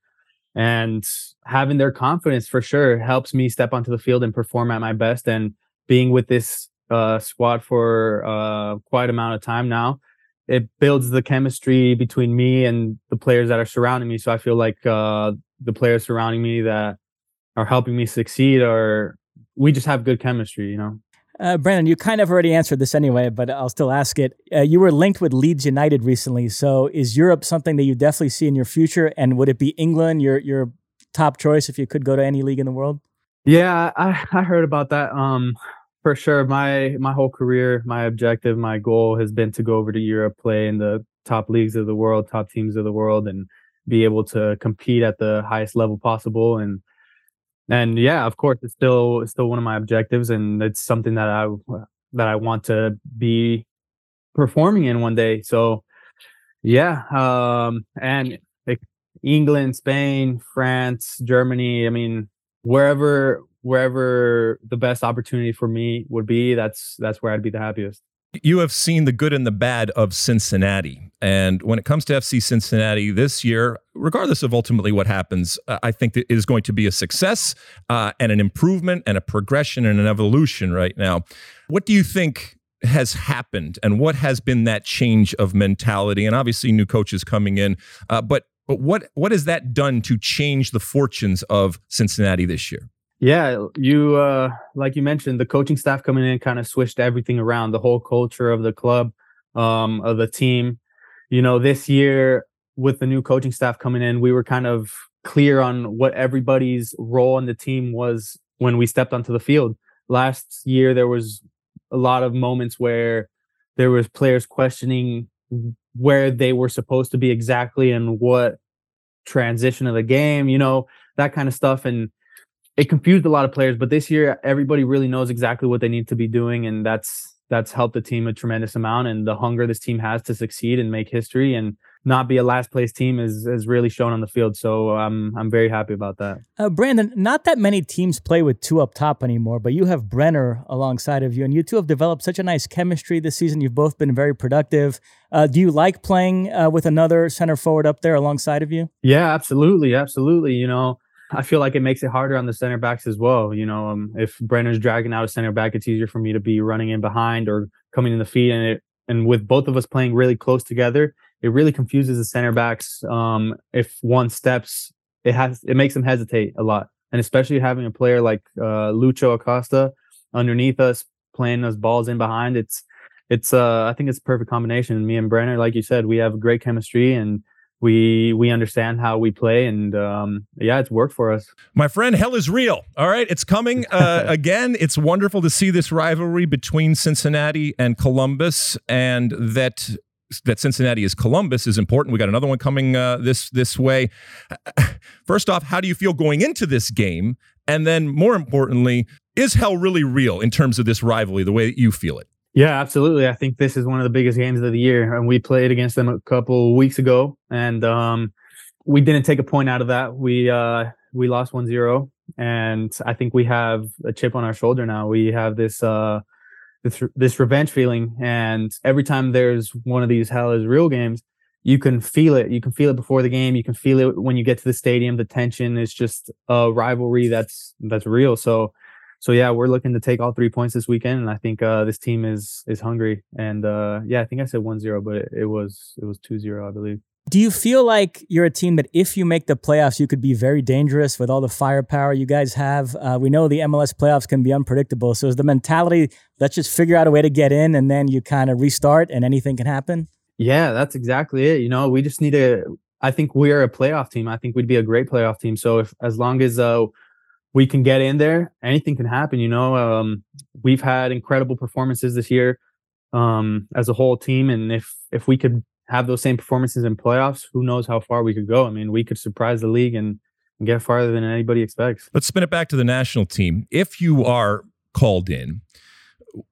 and having their confidence for sure helps me step onto the field and perform at my best. And being with this uh, squad for uh, quite amount of time now it builds the chemistry between me and the players that are surrounding me. So i feel like uh, the players surrounding me that are helping me succeed are we just have good chemistry you know uh, Brandon, you kind of already answered this anyway, but I'll still ask it. Uh, you were linked with Leeds United recently, so is Europe something that you definitely see in your future? And would it be England your your top choice if you could go to any league in the world? Yeah, I, I heard about that. Um, for sure. My my whole career, my objective, my goal has been to go over to Europe, play in the top leagues of the world, top teams of the world, and be able to compete at the highest level possible. And and yeah, of course, it's still it's still one of my objectives, and it's something that I that I want to be performing in one day. So yeah, um, and like England, Spain, France, Germany. I mean, wherever wherever the best opportunity for me would be, that's that's where I'd be the happiest. You have seen the good and the bad of Cincinnati. And when it comes to FC Cincinnati this year, regardless of ultimately what happens, uh, I think it is going to be a success uh, and an improvement and a progression and an evolution right now. What do you think has happened and what has been that change of mentality? And obviously, new coaches coming in, uh, but but what what has that done to change the fortunes of Cincinnati this year? Yeah, you uh like you mentioned, the coaching staff coming in kind of switched everything around, the whole culture of the club, um, of the team. You know, this year with the new coaching staff coming in, we were kind of clear on what everybody's role in the team was when we stepped onto the field. Last year there was a lot of moments where there was players questioning where they were supposed to be exactly and what transition of the game, you know, that kind of stuff and it confused a lot of players, but this year everybody really knows exactly what they need to be doing, and that's that's helped the team a tremendous amount. And the hunger this team has to succeed and make history and not be a last place team is is really shown on the field. So I'm I'm very happy about that. Uh, Brandon, not that many teams play with two up top anymore, but you have Brenner alongside of you, and you two have developed such a nice chemistry this season. You've both been very productive. Uh, do you like playing uh, with another center forward up there alongside of you? Yeah, absolutely, absolutely. You know, I feel like it makes it harder on the center backs as well. You know, um, if Brenner's dragging out a center back, it's easier for me to be running in behind or coming in the feet. And it, and with both of us playing really close together, it really confuses the center backs. Um, if one steps, it has it makes them hesitate a lot. And especially having a player like uh, Lucho Acosta underneath us, playing those balls in behind, it's it's uh, I think it's a perfect combination. Me and Brenner, like you said, we have great chemistry and we we understand how we play and um, yeah it's worked for us my friend hell is real all right it's coming uh, again it's wonderful to see this rivalry between cincinnati and columbus and that that Cincinnati is Columbus is important. We got another one coming uh, this this way. First off, how do you feel going into this game? And then, more importantly, is hell really real in terms of this rivalry, the way that you feel it? Yeah, absolutely. I think this is one of the biggest games of the year, and we played against them a couple weeks ago, and um, we didn't take a point out of that. We uh, we lost 1-0, and I think we have a chip on our shoulder now. We have this uh, this this revenge feeling, and every time there's one of these hell is real games, you can feel it. You can feel it before the game. You can feel it when you get to the stadium. The tension is just a rivalry that's that's real. So so yeah, we're looking to take all three points this weekend, and I think uh, this team is is hungry. And uh, yeah, I think I said 1-0, but it, it was it was 2-0, I believe. Do you feel like you're a team that if you make the playoffs, you could be very dangerous with all the firepower you guys have? Uh, we know the MLS playoffs can be unpredictable. So is the mentality, let's just figure out a way to get in and then you kind of restart and anything can happen? Yeah, that's exactly it. You know, we just need to, I think we're a playoff team. I think we'd be a great playoff team. So if, as long as, uh, we can get in there. Anything can happen, you know. Um, we've had incredible performances this year um, as a whole team, and if if we could have those same performances in playoffs, who knows how far we could go? I mean, we could surprise the league and, and get farther than anybody expects. Let's spin it back to the national team. If you are called in,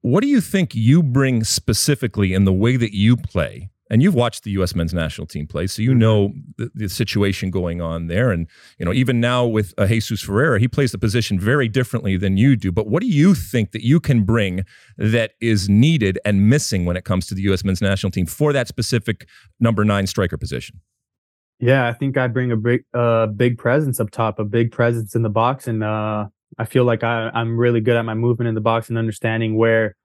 what do you think you bring specifically in the way that you play and you've watched the U.S. men's national team play, so you mm-hmm. know the, the, situation going on there. And you know, even now with uh, Jesus Ferreira, he plays the position very differently than you do. But what do you think that you can bring that is needed and missing when it comes to the U.S. men's national team for that specific number nine striker position? Yeah, I think I bring a big, uh, big presence up top, a big presence in the box, and uh, I feel like I, I'm really good at my movement in the box and understanding where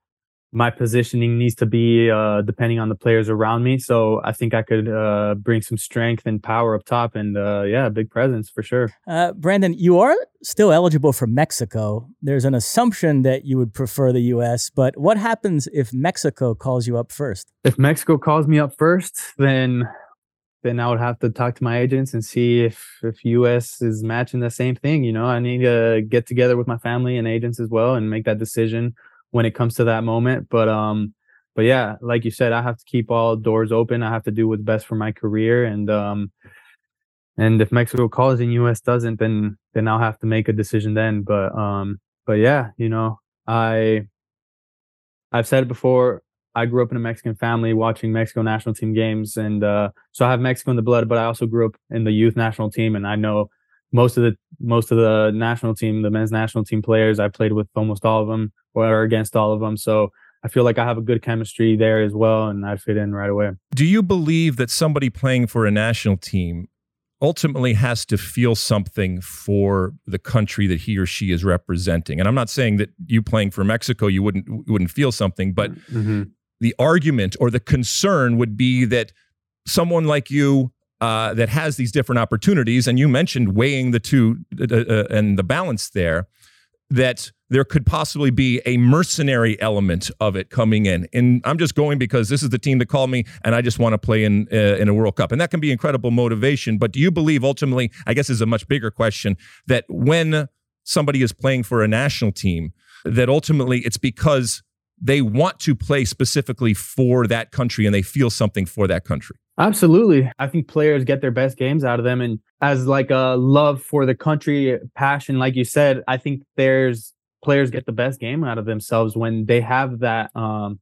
my positioning needs to be uh, depending on the players around me. So I think I could uh, bring some strength and power up top, and uh, yeah, big presence for sure. Uh, Brandon, you are still eligible for Mexico. There's an assumption that you would prefer the U.S., but what happens if Mexico calls you up first? If Mexico calls me up first, then then I would have to talk to my agents and see if if US is matching the same thing. You know, I need to get together with my family and agents as well and make that decision when it comes to that moment. But um, but yeah, like you said, I have to keep all doors open. I have to do what's best for my career, and um, and if Mexico calls and US doesn't, then then I'll have to make a decision then. But um, but yeah, you know, I I've said it before. I grew up in a Mexican family watching Mexico national team games, and uh, so I have Mexico in the blood. But I also grew up in the youth national team, and I know most of the most of the national team, the men's national team players. I played with almost all of them or against all of them. So I feel like I have a good chemistry there as well, and I fit in right away. Do you believe that somebody playing for a national team ultimately has to feel something for the country that he or she is representing? And I'm not saying that you playing for Mexico you wouldn't wouldn't feel something, but mm-hmm. the argument or the concern would be that someone like you uh, that has these different opportunities, and you mentioned weighing the two uh, uh, and the balance there, that there could possibly be a mercenary element of it coming in. And I'm just going because this is the team that called me and I just want to play in uh, in a World Cup. And that can be incredible motivation, but do you believe ultimately, I guess is a much bigger question, that when somebody is playing for a national team, that ultimately it's because they want to play specifically for that country and they feel something for that country. Absolutely. I think players get their best games out of them and as like a love for the country, passion like you said, I think there's players get the best game out of themselves when they have that um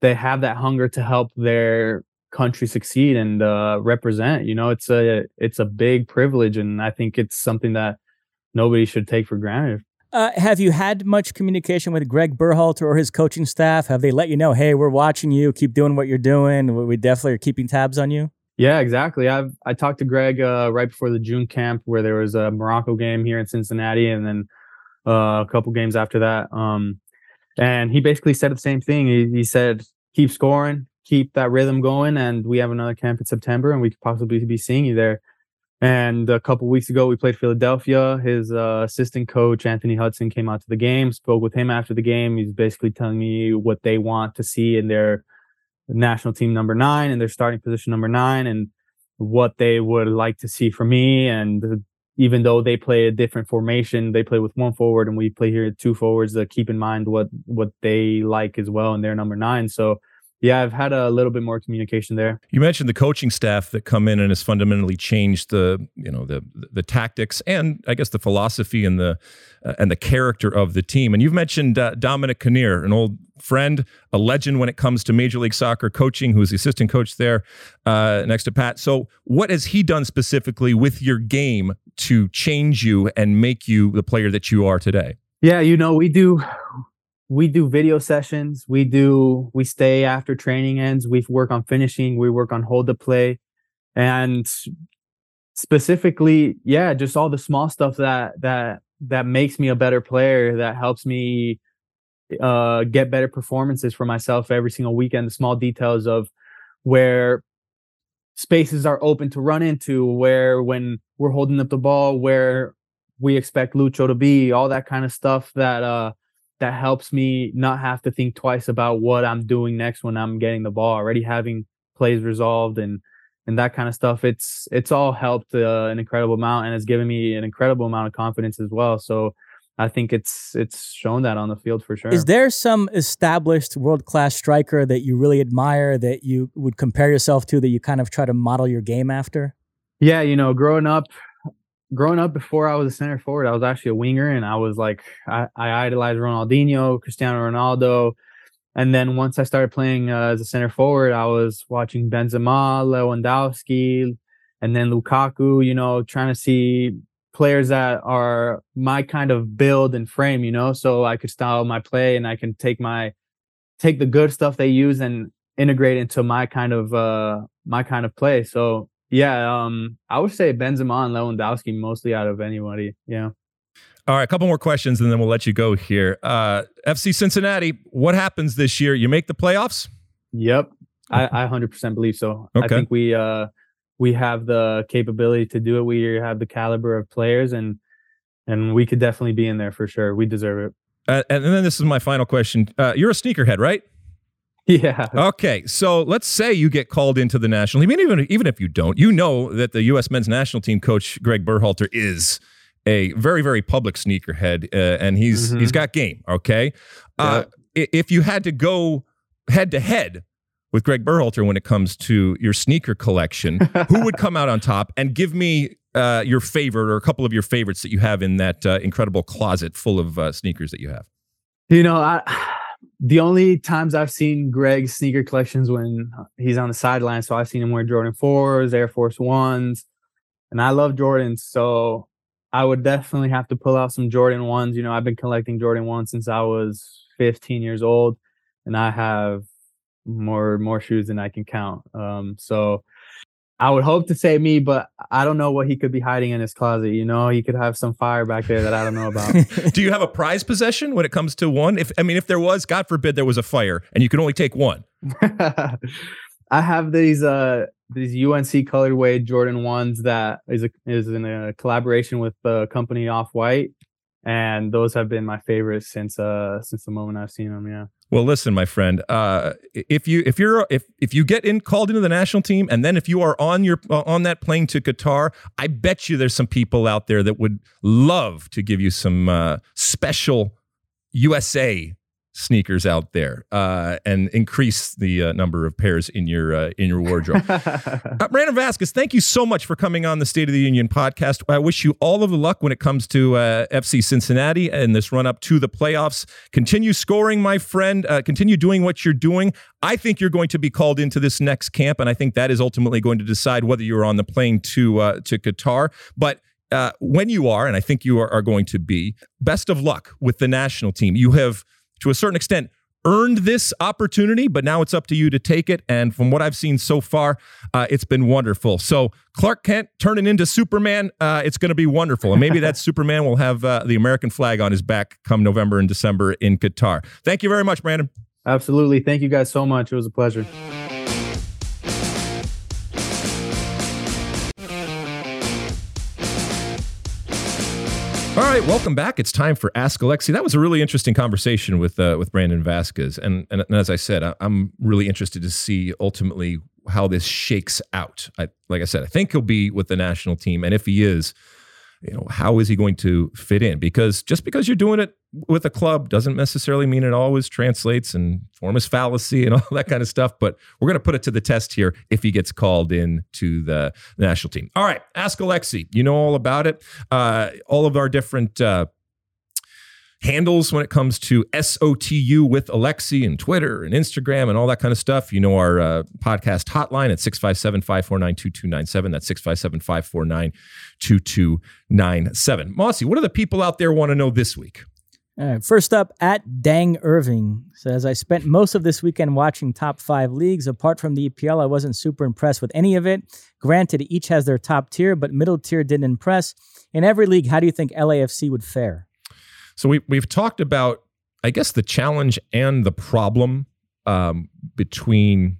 they have that hunger to help their country succeed and uh represent you know it's a it's a big privilege and i think it's something that nobody should take for granted uh, have you had much communication with Greg Berhalter or his coaching staff? Have they let you know, hey, we're watching you, keep doing what you're doing? We definitely are keeping tabs on you. Yeah, exactly. I've I talked to Greg uh, right before the June camp where there was a Morocco game here in Cincinnati, and then uh, a couple games after that. Um, and he basically said the same thing. He, he said, keep scoring, keep that rhythm going, and we have another camp in September, and we could possibly be seeing you there. And a couple weeks ago, we played Philadelphia. His uh, assistant coach, Anthony Hudson, came out to the game, spoke with him after the game. He's basically telling me what they want to see in their national team number nine and their starting position number nine and what they would like to see from me and even though they play a different formation, they play with one forward and we play here two forwards to keep in mind what what they like as well in their number nine. So yeah, I've had a little bit more communication there. You mentioned the coaching staff that come in and has fundamentally changed the you know the the tactics and I guess the philosophy and the uh, and the character of the team. And you've mentioned uh, Dominic Kinnear, an old friend, a legend when it comes to Major League Soccer coaching, who's the assistant coach there uh, next to Pat. So, what has he done specifically with your game to change you and make you the player that you are today? Yeah, you know, we do we do video sessions. We do we stay after training ends. We work on finishing. We work on hold to play, and specifically, yeah, just all the small stuff that that that makes me a better player. That helps me uh, get better performances for myself every single weekend. The small details of where spaces are open to run into, where when we're holding up the ball, where we expect Lucho to be, all that kind of stuff that uh that helps me not have to think twice about what I'm doing next when I'm getting the ball, already having plays resolved and and that kind of stuff. It's it's all helped uh, an incredible amount and it's given me an incredible amount of confidence as well. So I think it's it's shown that on the field for sure. Is there some established world class striker that you really admire that you would compare yourself to that you kind of try to model your game after? Yeah, you know, growing up, growing up before I was a center forward, I was actually a winger, and I was like, I, I idolized Ronaldinho, Cristiano Ronaldo, and then once I started playing uh, as a center forward, I was watching Benzema, Lewandowski, and then Lukaku. You know, trying to see players that are my kind of build and frame. You know, so I could style my play, and I can take my take the good stuff they use and integrate into my kind of uh my kind of play. So yeah, um, I would say Benzema and Lewandowski mostly out of anybody. Yeah. All right, a couple more questions and then we'll let you go here. Uh, FC Cincinnati, what happens this year? You make the playoffs? Yep. I, I 100% believe so. Okay. I think we uh we have the capability to do it. We have the caliber of players and and we could definitely be in there for sure. We deserve it. Uh, and then this is my final question. Uh, you're a sneakerhead, right? Yeah. Okay. So let's say you get called into the national team. Even, even if you don't, you know that the U.S. men's national team coach, Greg Berhalter, is a very, very public sneakerhead, uh, and he's mm-hmm. he's got game. Okay. Uh, If you had to go head to head with Greg Berhalter when it comes to your sneaker collection, who would come out on top? And give me uh, your favorite or a couple of your favorites that you have in that uh, incredible closet full of uh, sneakers that you have. You know, I the only times I've seen Greg's sneaker collections when he's on the sideline. So I've seen him wear Jordan 4s, Air Force 1s, and I love Jordans. So I would definitely have to pull out some Jordan 1s. You know, I've been collecting Jordan 1 since I was 15 years old, and I have more more shoes than I can count. Um, so I would hope to say me, but I don't know what he could be hiding in his closet. You know, he could have some fire back there that I don't know about. Do you have a prize possession when it comes to one? If I mean, if there was, God forbid, there was a fire and you could only take one. I have these uh these UNC colorway Jordan ones that is a, is in a collaboration with the company Off White, and those have been my favorites since uh since the moment I've seen them. Yeah. Well, listen, my friend. Uh, if you if you're if if you get in called into the national team, and then if you are on your uh, on that plane to Qatar, I bet you there's some people out there that would love to give you some uh, special USA sneakers out there uh, and increase the uh, number of pairs in your uh, in your wardrobe. uh, Brandon Vazquez, thank you so much for coming on the State of the Union podcast. I wish you all of the luck when it comes to uh, FC Cincinnati and this run up to the playoffs. Continue scoring, my friend. Uh, continue doing what you're doing. I think you're going to be called into this next camp, and I think that is ultimately going to decide whether you're on the plane to uh, to Qatar. But uh, when you are, and I think you are, are going to be, best of luck with the national team. You have to a certain extent, earned this opportunity, but now it's up to you to take it. And from what I've seen so far, uh, it's been wonderful. So Clark Kent turning into Superman, uh, it's going to be wonderful. And maybe that Superman will have uh, the American flag on his back come November and December in Qatar. Thank you very much, Brandon. Absolutely. Thank you guys so much. It was a pleasure. Right, welcome back. It's time for Ask Alexi. That was a really interesting conversation with uh, with Brandon Vazquez, and, and, and as I said, I, am really interested to see ultimately how this shakes out. I, like I said, I think he'll be with the national team, and if he is, you know, how is he going to fit in? Because just because you're doing it with a club doesn't necessarily mean it always translates and form is fallacy and all that kind of stuff. But we're going to put it to the test here if he gets called in to the national team. All right, ask Alexi. You know all about it. Uh, all of our different. Uh, handles when it comes to SOTU with Alexi and Twitter and Instagram and all that kind of stuff. You know our uh, podcast hotline at 657 549 2297. That's 657 549 2297. Mosse, what do the people out there want to know this week? All right, first up, at Dang Irving says, I spent most of this weekend watching top five leagues. Apart from the EPL, I wasn't super impressed with any of it. Granted, each has their top tier, but middle tier didn't impress. In every league, how do you think LAFC would fare? So we we've talked about, I guess, the challenge and the problem um, between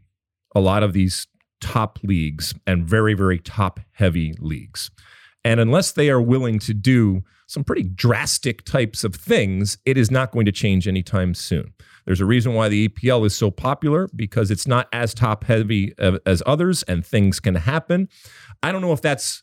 a lot of these top leagues and very very top heavy leagues, and unless they are willing to do some pretty drastic types of things, it is not going to change anytime soon. There's a reason why the EPL is so popular because it's not as top heavy as others and things can happen. I don't know if that's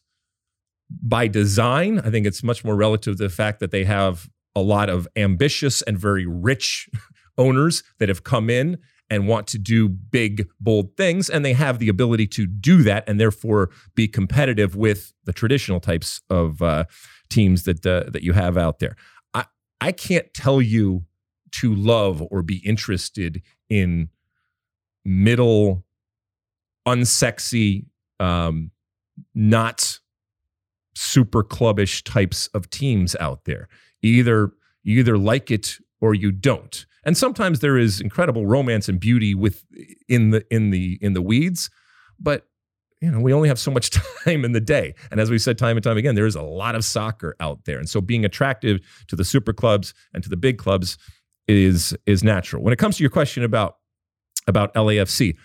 by design. I think it's much more relative to the fact that they have a lot of ambitious and very rich owners that have come in and want to do big, bold things. And they have the ability to do that and therefore be competitive with the traditional types of uh, teams that, uh, that you have out there. I, I can't tell you to love or be interested in middle, unsexy, um, not super clubbish types of teams out there either you either like it or you don't. And sometimes there is incredible romance and beauty with in the in the in the weeds, but you know, we only have so much time in the day. And as we said time and time again, there is a lot of soccer out there. And so being attractive to the super clubs and to the big clubs is is natural. When it comes to your question about about LAFC,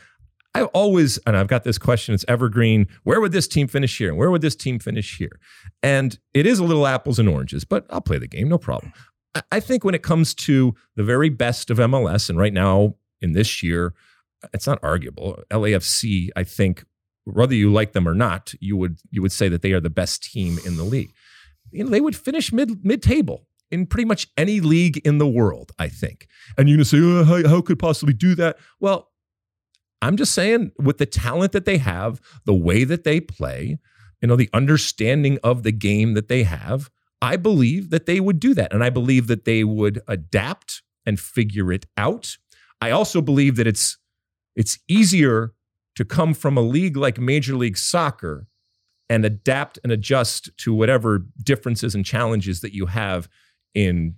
I always, and I've got this question, it's evergreen. Where would this team finish here? And where would this team finish here? And it is a little apples and oranges, but I'll play the game, no problem. I think when it comes to the very best of MLS, and right now in this year, it's not arguable. LAFC, I think, whether you like them or not, you would you would say that they are the best team in the league. You know, they would finish mid mid table in pretty much any league in the world, I think. And you're gonna say, oh, how, how could possibly do that? Well, I'm just saying, with the talent that they have, the way that they play, you know, the understanding of the game that they have, I believe that they would do that. And I believe that they would adapt and figure it out. I also believe that it's it's easier to come from a league like Major League Soccer and adapt and adjust to whatever differences and challenges that you have in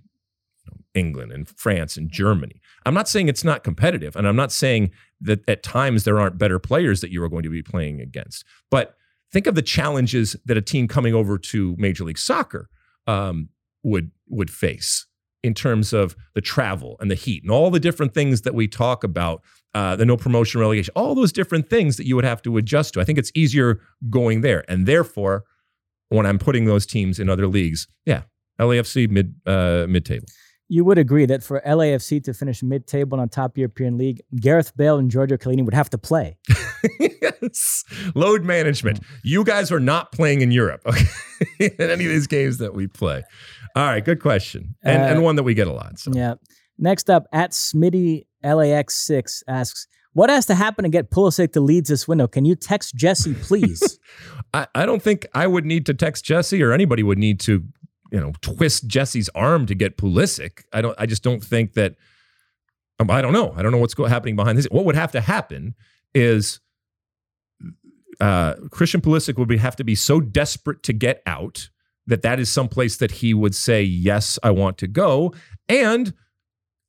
England and France and Germany. I'm not saying it's not competitive, and I'm not saying that at times there aren't better players that you are going to be playing against. But think of the challenges that a team coming over to Major League Soccer um, would would face in terms of the travel and the heat and all the different things that we talk about, uh, the no promotion relegation, all those different things that you would have to adjust to. I think it's easier going there, and therefore, when I'm putting those teams in other leagues, yeah, LAFC mid uh, mid table you would agree that for LAFC to finish mid-table a top European league, Gareth Bale and Giorgio Chiellini would have to play. yes, load management. You guys are not playing in Europe okay? in any of these games that we play. All right, good question, and uh, and one that we get a lot. So. Yeah. Next up, at Smitty LAX6 asks, what has to happen to get Pulisic to Leeds this window? Can you text Jesse, please? I, I don't think I would need to text Jesse or anybody would need to you know twist Jesse's arm to get Pulisic. I don't. I just don't think that. Um, I don't know. I don't know what's happening behind this. What would have to happen is uh, Christian Pulisic would be, have to be so desperate to get out that that is someplace that he would say yes, I want to go. And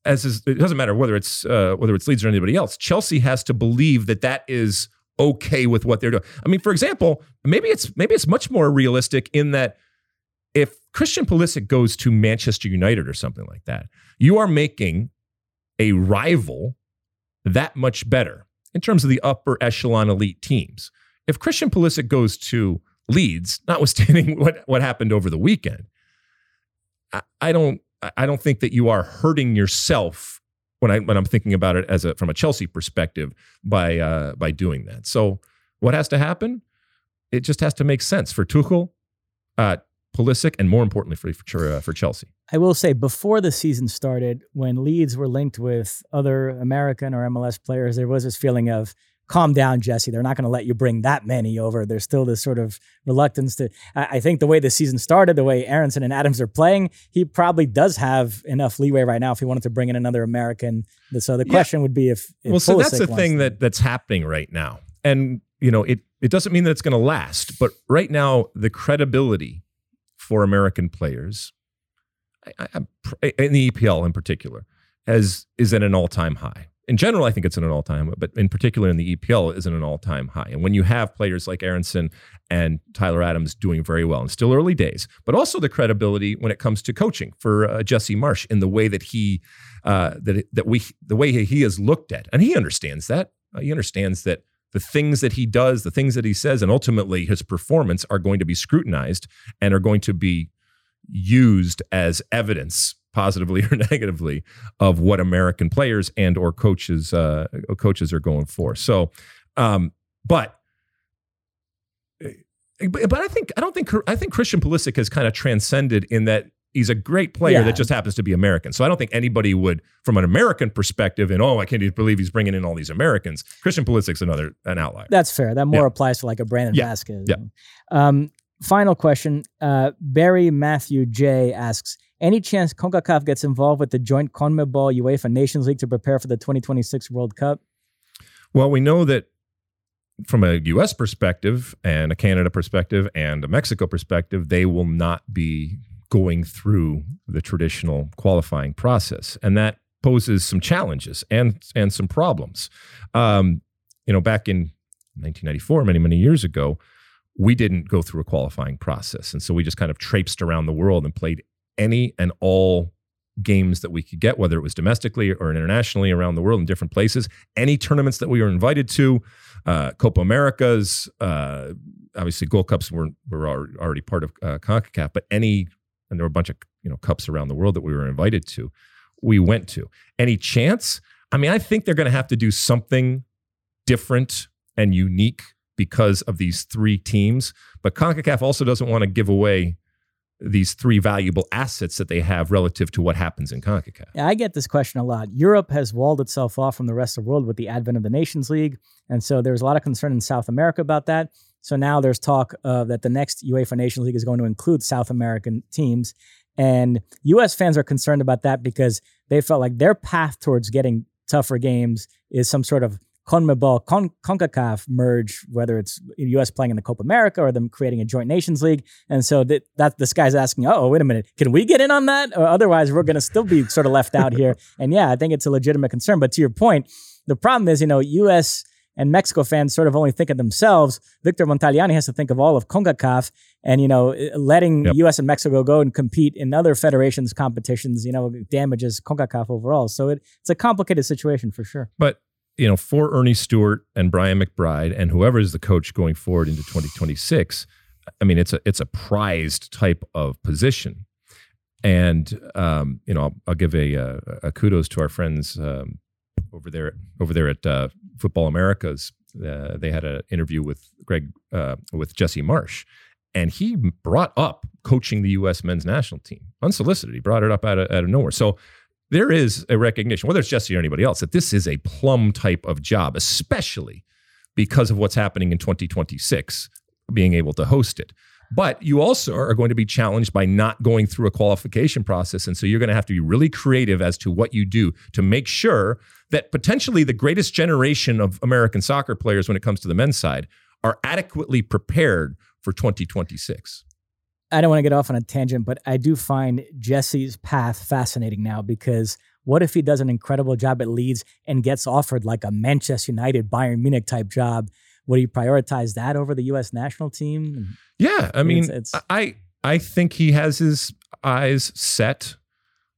as is, it doesn't matter whether it's uh, whether it's Leeds or anybody else, Chelsea has to believe that that is okay with what they're doing. I mean, for example, maybe it's maybe it's much more realistic in that if Christian Pulisic goes to Manchester United or something like that, you are making a rival that much better in terms of the upper echelon elite teams. If Christian Pulisic goes to Leeds, notwithstanding what, what happened over the weekend, I, I don't I don't think that you are hurting yourself when I when I'm thinking about it as a from a Chelsea perspective by uh, by doing that. So what has to happen? It just has to make sense for Tuchel. Uh, Pulisic and more importantly for for, uh, for Chelsea. I will say before the season started, when Leeds were linked with other American or MLS players, there was this feeling of calm down, Jesse. They're not going to let you bring that many over. There's still this sort of reluctance to. I, think the way the season started, the way Aaronson and Adams are playing, he probably does have enough leeway right now if he wanted to bring in another American. So the question yeah. would be if, if well, so that's the thing that that's happening right now, and you know it. It doesn't mean that it's going to last, but right now the credibility for American players, I, I, in the EPL in particular, as is at an all time high in general, I think it's at an all time, but in particular in the EPL, is at an all time high. And when you have players like Aaronson and Tyler Adams doing very well, and still early days, but also the credibility when it comes to coaching for uh, Jesse Marsch in the way that he uh, that that we the way he is looked at, and he understands that. Uh, he understands that the things that he does, the things that he says, and ultimately his performance are going to be scrutinized and are going to be used as evidence positively or negatively of what American players and or coaches uh, coaches are going for. So, um, but eh, but I think I don't think I think Christian Pulisic has kind of transcended in that he's a great player yeah. that just happens to be American. So I don't think anybody would, from an American perspective, and oh, I can't even believe he's bringing in all these Americans. Christian Pulisic's another an outlier. That's fair. That more yeah. applies to like a Brandon yeah. Vazquez. Yeah. Um, final question. Uh, Barry Matthew J asks any chance CONCACAF gets involved with the joint CONMEBOL UEFA Nations League to prepare for the 2026 World Cup? Well, we know that from a US perspective and a Canada perspective and a Mexico perspective, they will not be going through the traditional qualifying process. And that poses some challenges and and some problems. Um, you know, back in 1994, many, many years ago, we didn't go through a qualifying process. And so we just kind of traipsed around the world and played any and all games that we could get, whether it was domestically or internationally around the world in different places. Any tournaments that we were invited to, uh, Copa Americas, uh, obviously Gold Cups were were already part of uh, Concacaf, but any and there were a bunch of you know cups around the world that we were invited to, we went to. Any chance? I mean, I think they're going to have to do something different and unique because of these three teams. But CONCACAF also doesn't want to give away these three valuable assets that they have relative to what happens in CONCACAF? Yeah, I get this question a lot. Europe has walled itself off from the rest of the world with the advent of the Nations League. And so there's a lot of concern in South America about that. So now there's talk uh, that the next UEFA Nations League is going to include South American teams. And US fans are concerned about that because they felt like their path towards getting tougher games is some sort of CONMEBOL, Con- CONCACAF merge, whether it's U.S. playing in the Copa America or them creating a joint nations league. And so that, that this guy's asking, oh, wait a minute, can we get in on that? Or otherwise, we're going to still be sort of left out here. And yeah, I think it's a legitimate concern. But to your point, the problem is, you know, U.S. and Mexico fans sort of only think of themselves. Victor Montagliani has to think of all of CONCACAF and, you know, letting yep. U.S. and Mexico go and compete in other federations competitions, you know, damages CONCACAF overall. So it, it's a complicated situation for sure. But you know, for Earnie Stewart and Brian McBride and whoever is the coach going forward into 2026, I mean, it's a it's a prized type of position. And um, you know, I'll, I'll give a, a, a, kudos to our friends um, over there over there at uh, Football Americas. Uh, they had an interview with Greg uh, with Jesse Marsch, and he brought up coaching the U.S. men's national team unsolicited. He brought it up out of, out of nowhere. So there is a recognition, whether it's Jesse or anybody else, that this is a plum type of job, especially because of what's happening in 2026, being able to host it. But you also are going to be challenged by not going through a qualification process. And so you're going to have to be really creative as to what you do to make sure that potentially the greatest generation of American soccer players when it comes to the men's side are adequately prepared for 2026. I don't want to get off on a tangent, but I do find Jesse's path fascinating now because what if he does an incredible job at Leeds and gets offered like a Manchester United, Bayern Munich type job? Would he prioritize that over the U.S. national team? Yeah, I mean, it's, it's, I I think he has his eyes set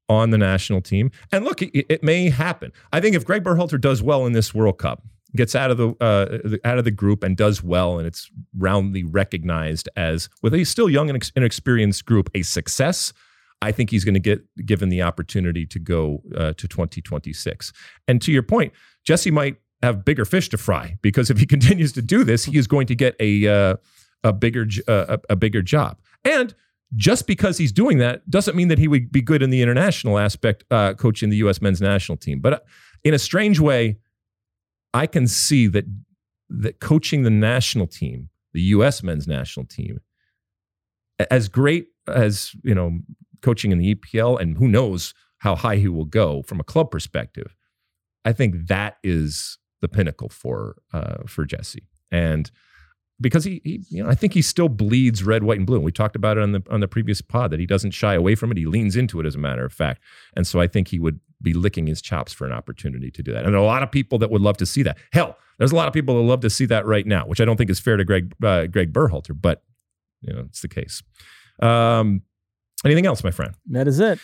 on the national team, and look, it, it may happen. I think if Greg Berhalter does well in this World Cup, gets out of the uh, out of the group and does well, and it's roundly recognized as with a still young and inexperienced group a success. I think he's going to get given the opportunity to go uh, to 2026. And to your point, Jesse might have bigger fish to fry because if he continues to do this, he is going to get a uh, a bigger uh, a bigger job. And just because he's doing that doesn't mean that he would be good in the international aspect, uh, coaching the U.S. men's national team. But uh, in a strange way, I can see that that coaching the national team, the U.S. men's national team, as great as you know, coaching in the EPL, and who knows how high he will go from a club perspective. I think that is the pinnacle for uh, for Jesse, and because he, he, you know, I think he still bleeds red, white, and blue. We talked about it on the on the previous pod that he doesn't shy away from it. He leans into it, as a matter of fact. And so I think he would be licking his chops for an opportunity to do that. And a lot of people that would love to see that. Hell, there's a lot of people that love to see that right now, which I don't think is fair to Greg uh, Greg Berhalter, but you know, it's the case. Um, anything else, my friend? That is it.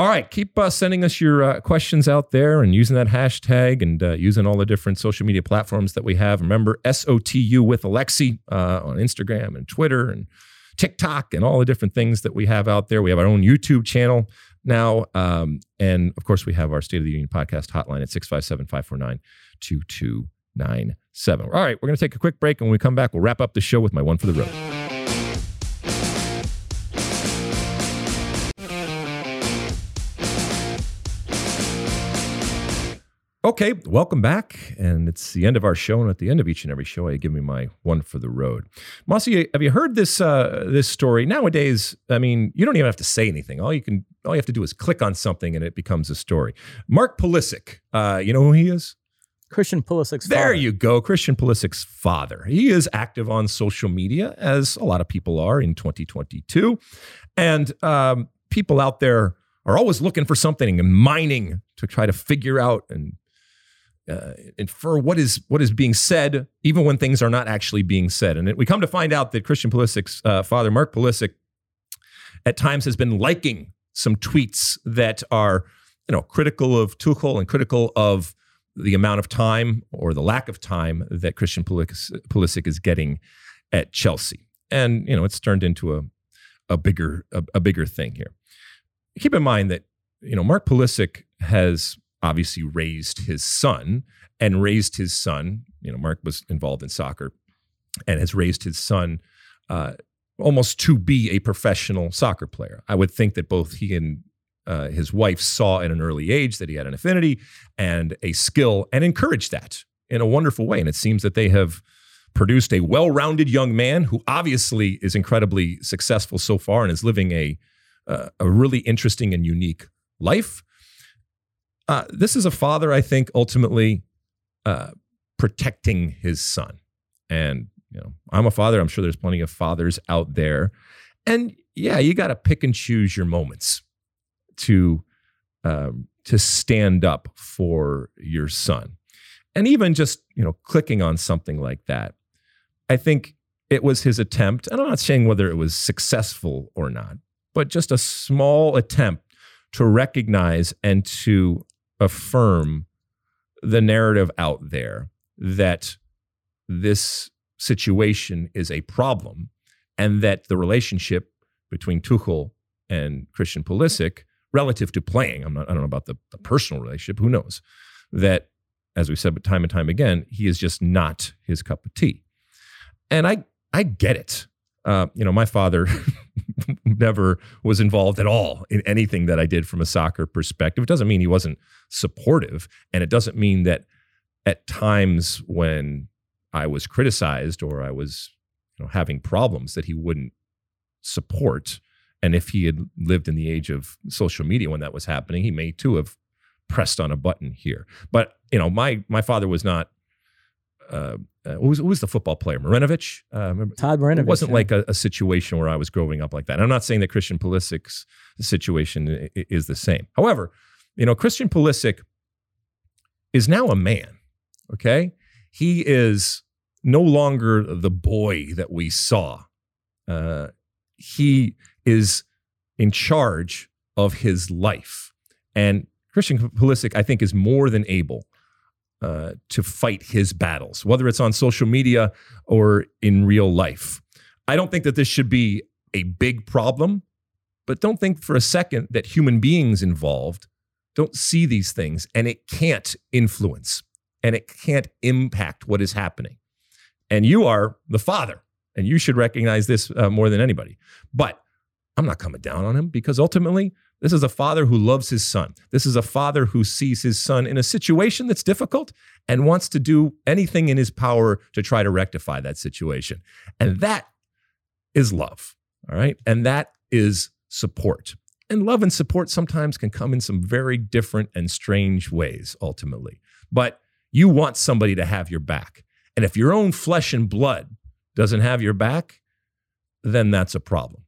All right, keep uh, sending us your uh, questions out there and using that hashtag and uh, using all the different social media platforms that we have. Remember, SOTU with Alexi uh, on Instagram and Twitter and TikTok and all the different things that we have out there. We have our own YouTube channel now. Um, and of course, we have our State of the Union podcast hotline at 657 549 2297. All right, we're going to take a quick break. And when we come back, we'll wrap up the show with my one for the road. Okay, welcome back. And it's the end of our show. And at the end of each and every show, I give me my one for the road. Mosse, have you heard this uh, this story? Nowadays, I mean, you don't even have to say anything. All you can all you have to do is click on something and it becomes a story. Mark Pulisic, uh, you know who he is? Christian Pulisic's There father. you go. Christian Pulisic's father. He is active on social media, as a lot of people are in 2022. And um, people out there are always looking for something and mining to try to figure out and uh, infer what is what is being said, even when things are not actually being said. And we come to find out that Christian Pulisic's uh, father, Mark Pulisic, at times has been liking some tweets that are, you know, critical of Tuchel and critical of the amount of time or the lack of time that Christian Pulisic is getting at Chelsea. And you know, it's turned into a a bigger a, a bigger thing here. Keep in mind that you know Mark Pulisic has obviously raised his son and raised his son. You know, Mark was involved in soccer and has raised his son uh, almost to be a professional soccer player. I would think that both he and uh, his wife saw at an early age that he had an affinity and a skill and encouraged that in a wonderful way. And it seems that they have produced a well rounded young man who obviously is incredibly successful so far and is living a, uh, a really interesting and unique life. Uh, this is a father, I think, ultimately uh, protecting his son. And, you know, I'm a father. I'm sure there's plenty of fathers out there. And yeah, you got to pick and choose your moments to um, to stand up for your son. And even just, you know, clicking on something like that, I think it was his attempt, and I'm not saying whether it was successful or not, but just a small attempt to recognize and to affirm the narrative out there that this situation is a problem and that the relationship between Tuchel and Christian Pulisic relative to playing, I'm not, I don't know about the, the personal relationship, who knows, that as we said but time and time again, he is just not his cup of tea. And I, I get it. Uh, you know, my father never was involved at all in anything that I did from a soccer perspective. It doesn't mean he wasn't supportive, and it doesn't mean that at times when I was criticized or I was you know, having problems that he wouldn't support. And if he had lived in the age of social media when that was happening, he may too have pressed on a button here. But you know, my my father was not uh, uh, who, was, who was the football player? Marinovich? Uh, Todd Marinovich. It wasn't yeah. like a, a, situation where I was growing up like that. I'm not saying that Christian Pulisic's situation is the same. However, you know, Christian Pulisic is now a man, okay? He is no longer the boy that we saw. Uh, he is in charge of his life. And Christian Pulisic, I think, is more than able uh, to fight his battles, whether it's on social media or in real life. I don't think that this should be a big problem, but don't think for a second that human beings involved don't see these things and it can't influence and it can't impact what is happening. And you are the father, and you should recognize this uh, more than anybody. But I'm not coming down on him because ultimately, this is a father who loves his son. This is a father who sees his son in a situation that's difficult and wants to do anything in his power to try to rectify that situation. And that is love. All right. And that is support. And love and support sometimes can come in some very different and strange ways, ultimately. But you want somebody to have your back. And if your own flesh and blood doesn't have your back, then that's a problem.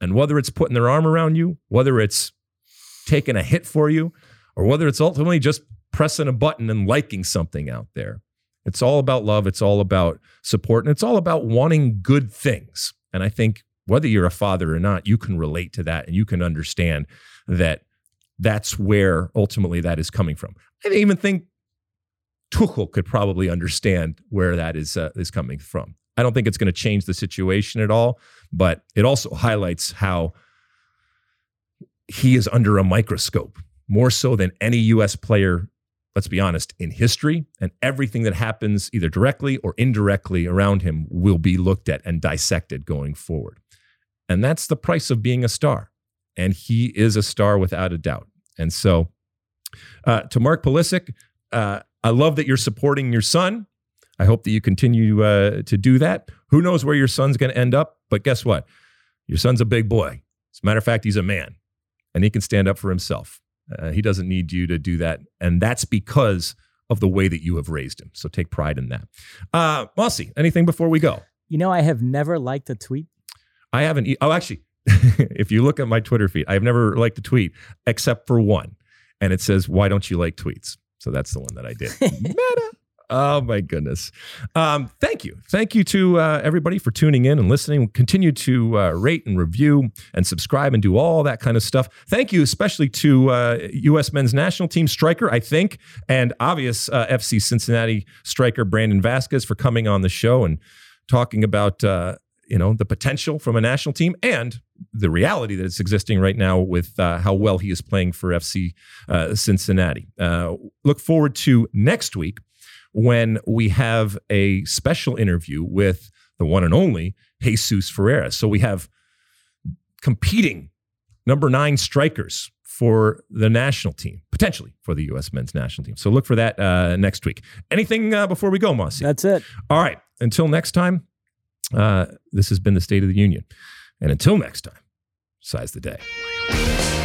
And whether it's putting their arm around you, whether it's taking a hit for you, or whether it's ultimately just pressing a button and liking something out there, it's all about love. It's all about support. And it's all about wanting good things. And I think whether you're a father or not, you can relate to that and you can understand that that's where ultimately that is coming from. I even think Tuchel could probably understand where that is uh, is coming from. I don't think it's going to change the situation at all, but it also highlights how he is under a microscope more so than any US player, let's be honest, in history. And everything that happens either directly or indirectly around him will be looked at and dissected going forward. And that's the price of being a star. And he is a star without a doubt. And so, uh, to Mark Pulisic, uh, I love that you're supporting your son. I hope that you continue uh, to do that. Who knows where your son's going to end up? But guess what? Your son's a big boy. As a matter of fact, he's a man and he can stand up for himself. Uh, he doesn't need you to do that. And that's because of the way that you have raised him. So take pride in that. Uh, Mossy, anything before we go? You know, I have never liked a tweet I haven't. E- oh, actually, if you look at my Twitter feed, I've never liked a tweet except for one, and it says, "Why don't you like tweets?" So that's the one that I did. Meta. Oh my goodness. Um, thank you. Thank you to uh, everybody for tuning in and listening. Continue to uh, rate and review and subscribe and do all that kind of stuff. Thank you, especially to uh, U.S. men's national team striker, I think, and obvious uh, FC Cincinnati striker Brandon Vazquez for coming on the show and talking about uh, you know the potential from a national team and the reality that it's existing right now with uh, how well he is playing for FC uh, Cincinnati. Uh, look forward to next week when we have a special interview with the one and only Jesus Ferreira. So we have competing number nine strikers for the national team, potentially for the U.S. men's national team. So look for that uh, next week. Anything uh, before we go, Mossy? That's it. All right. Until next time, uh, this has been the State of the Union. And until next time, size the day.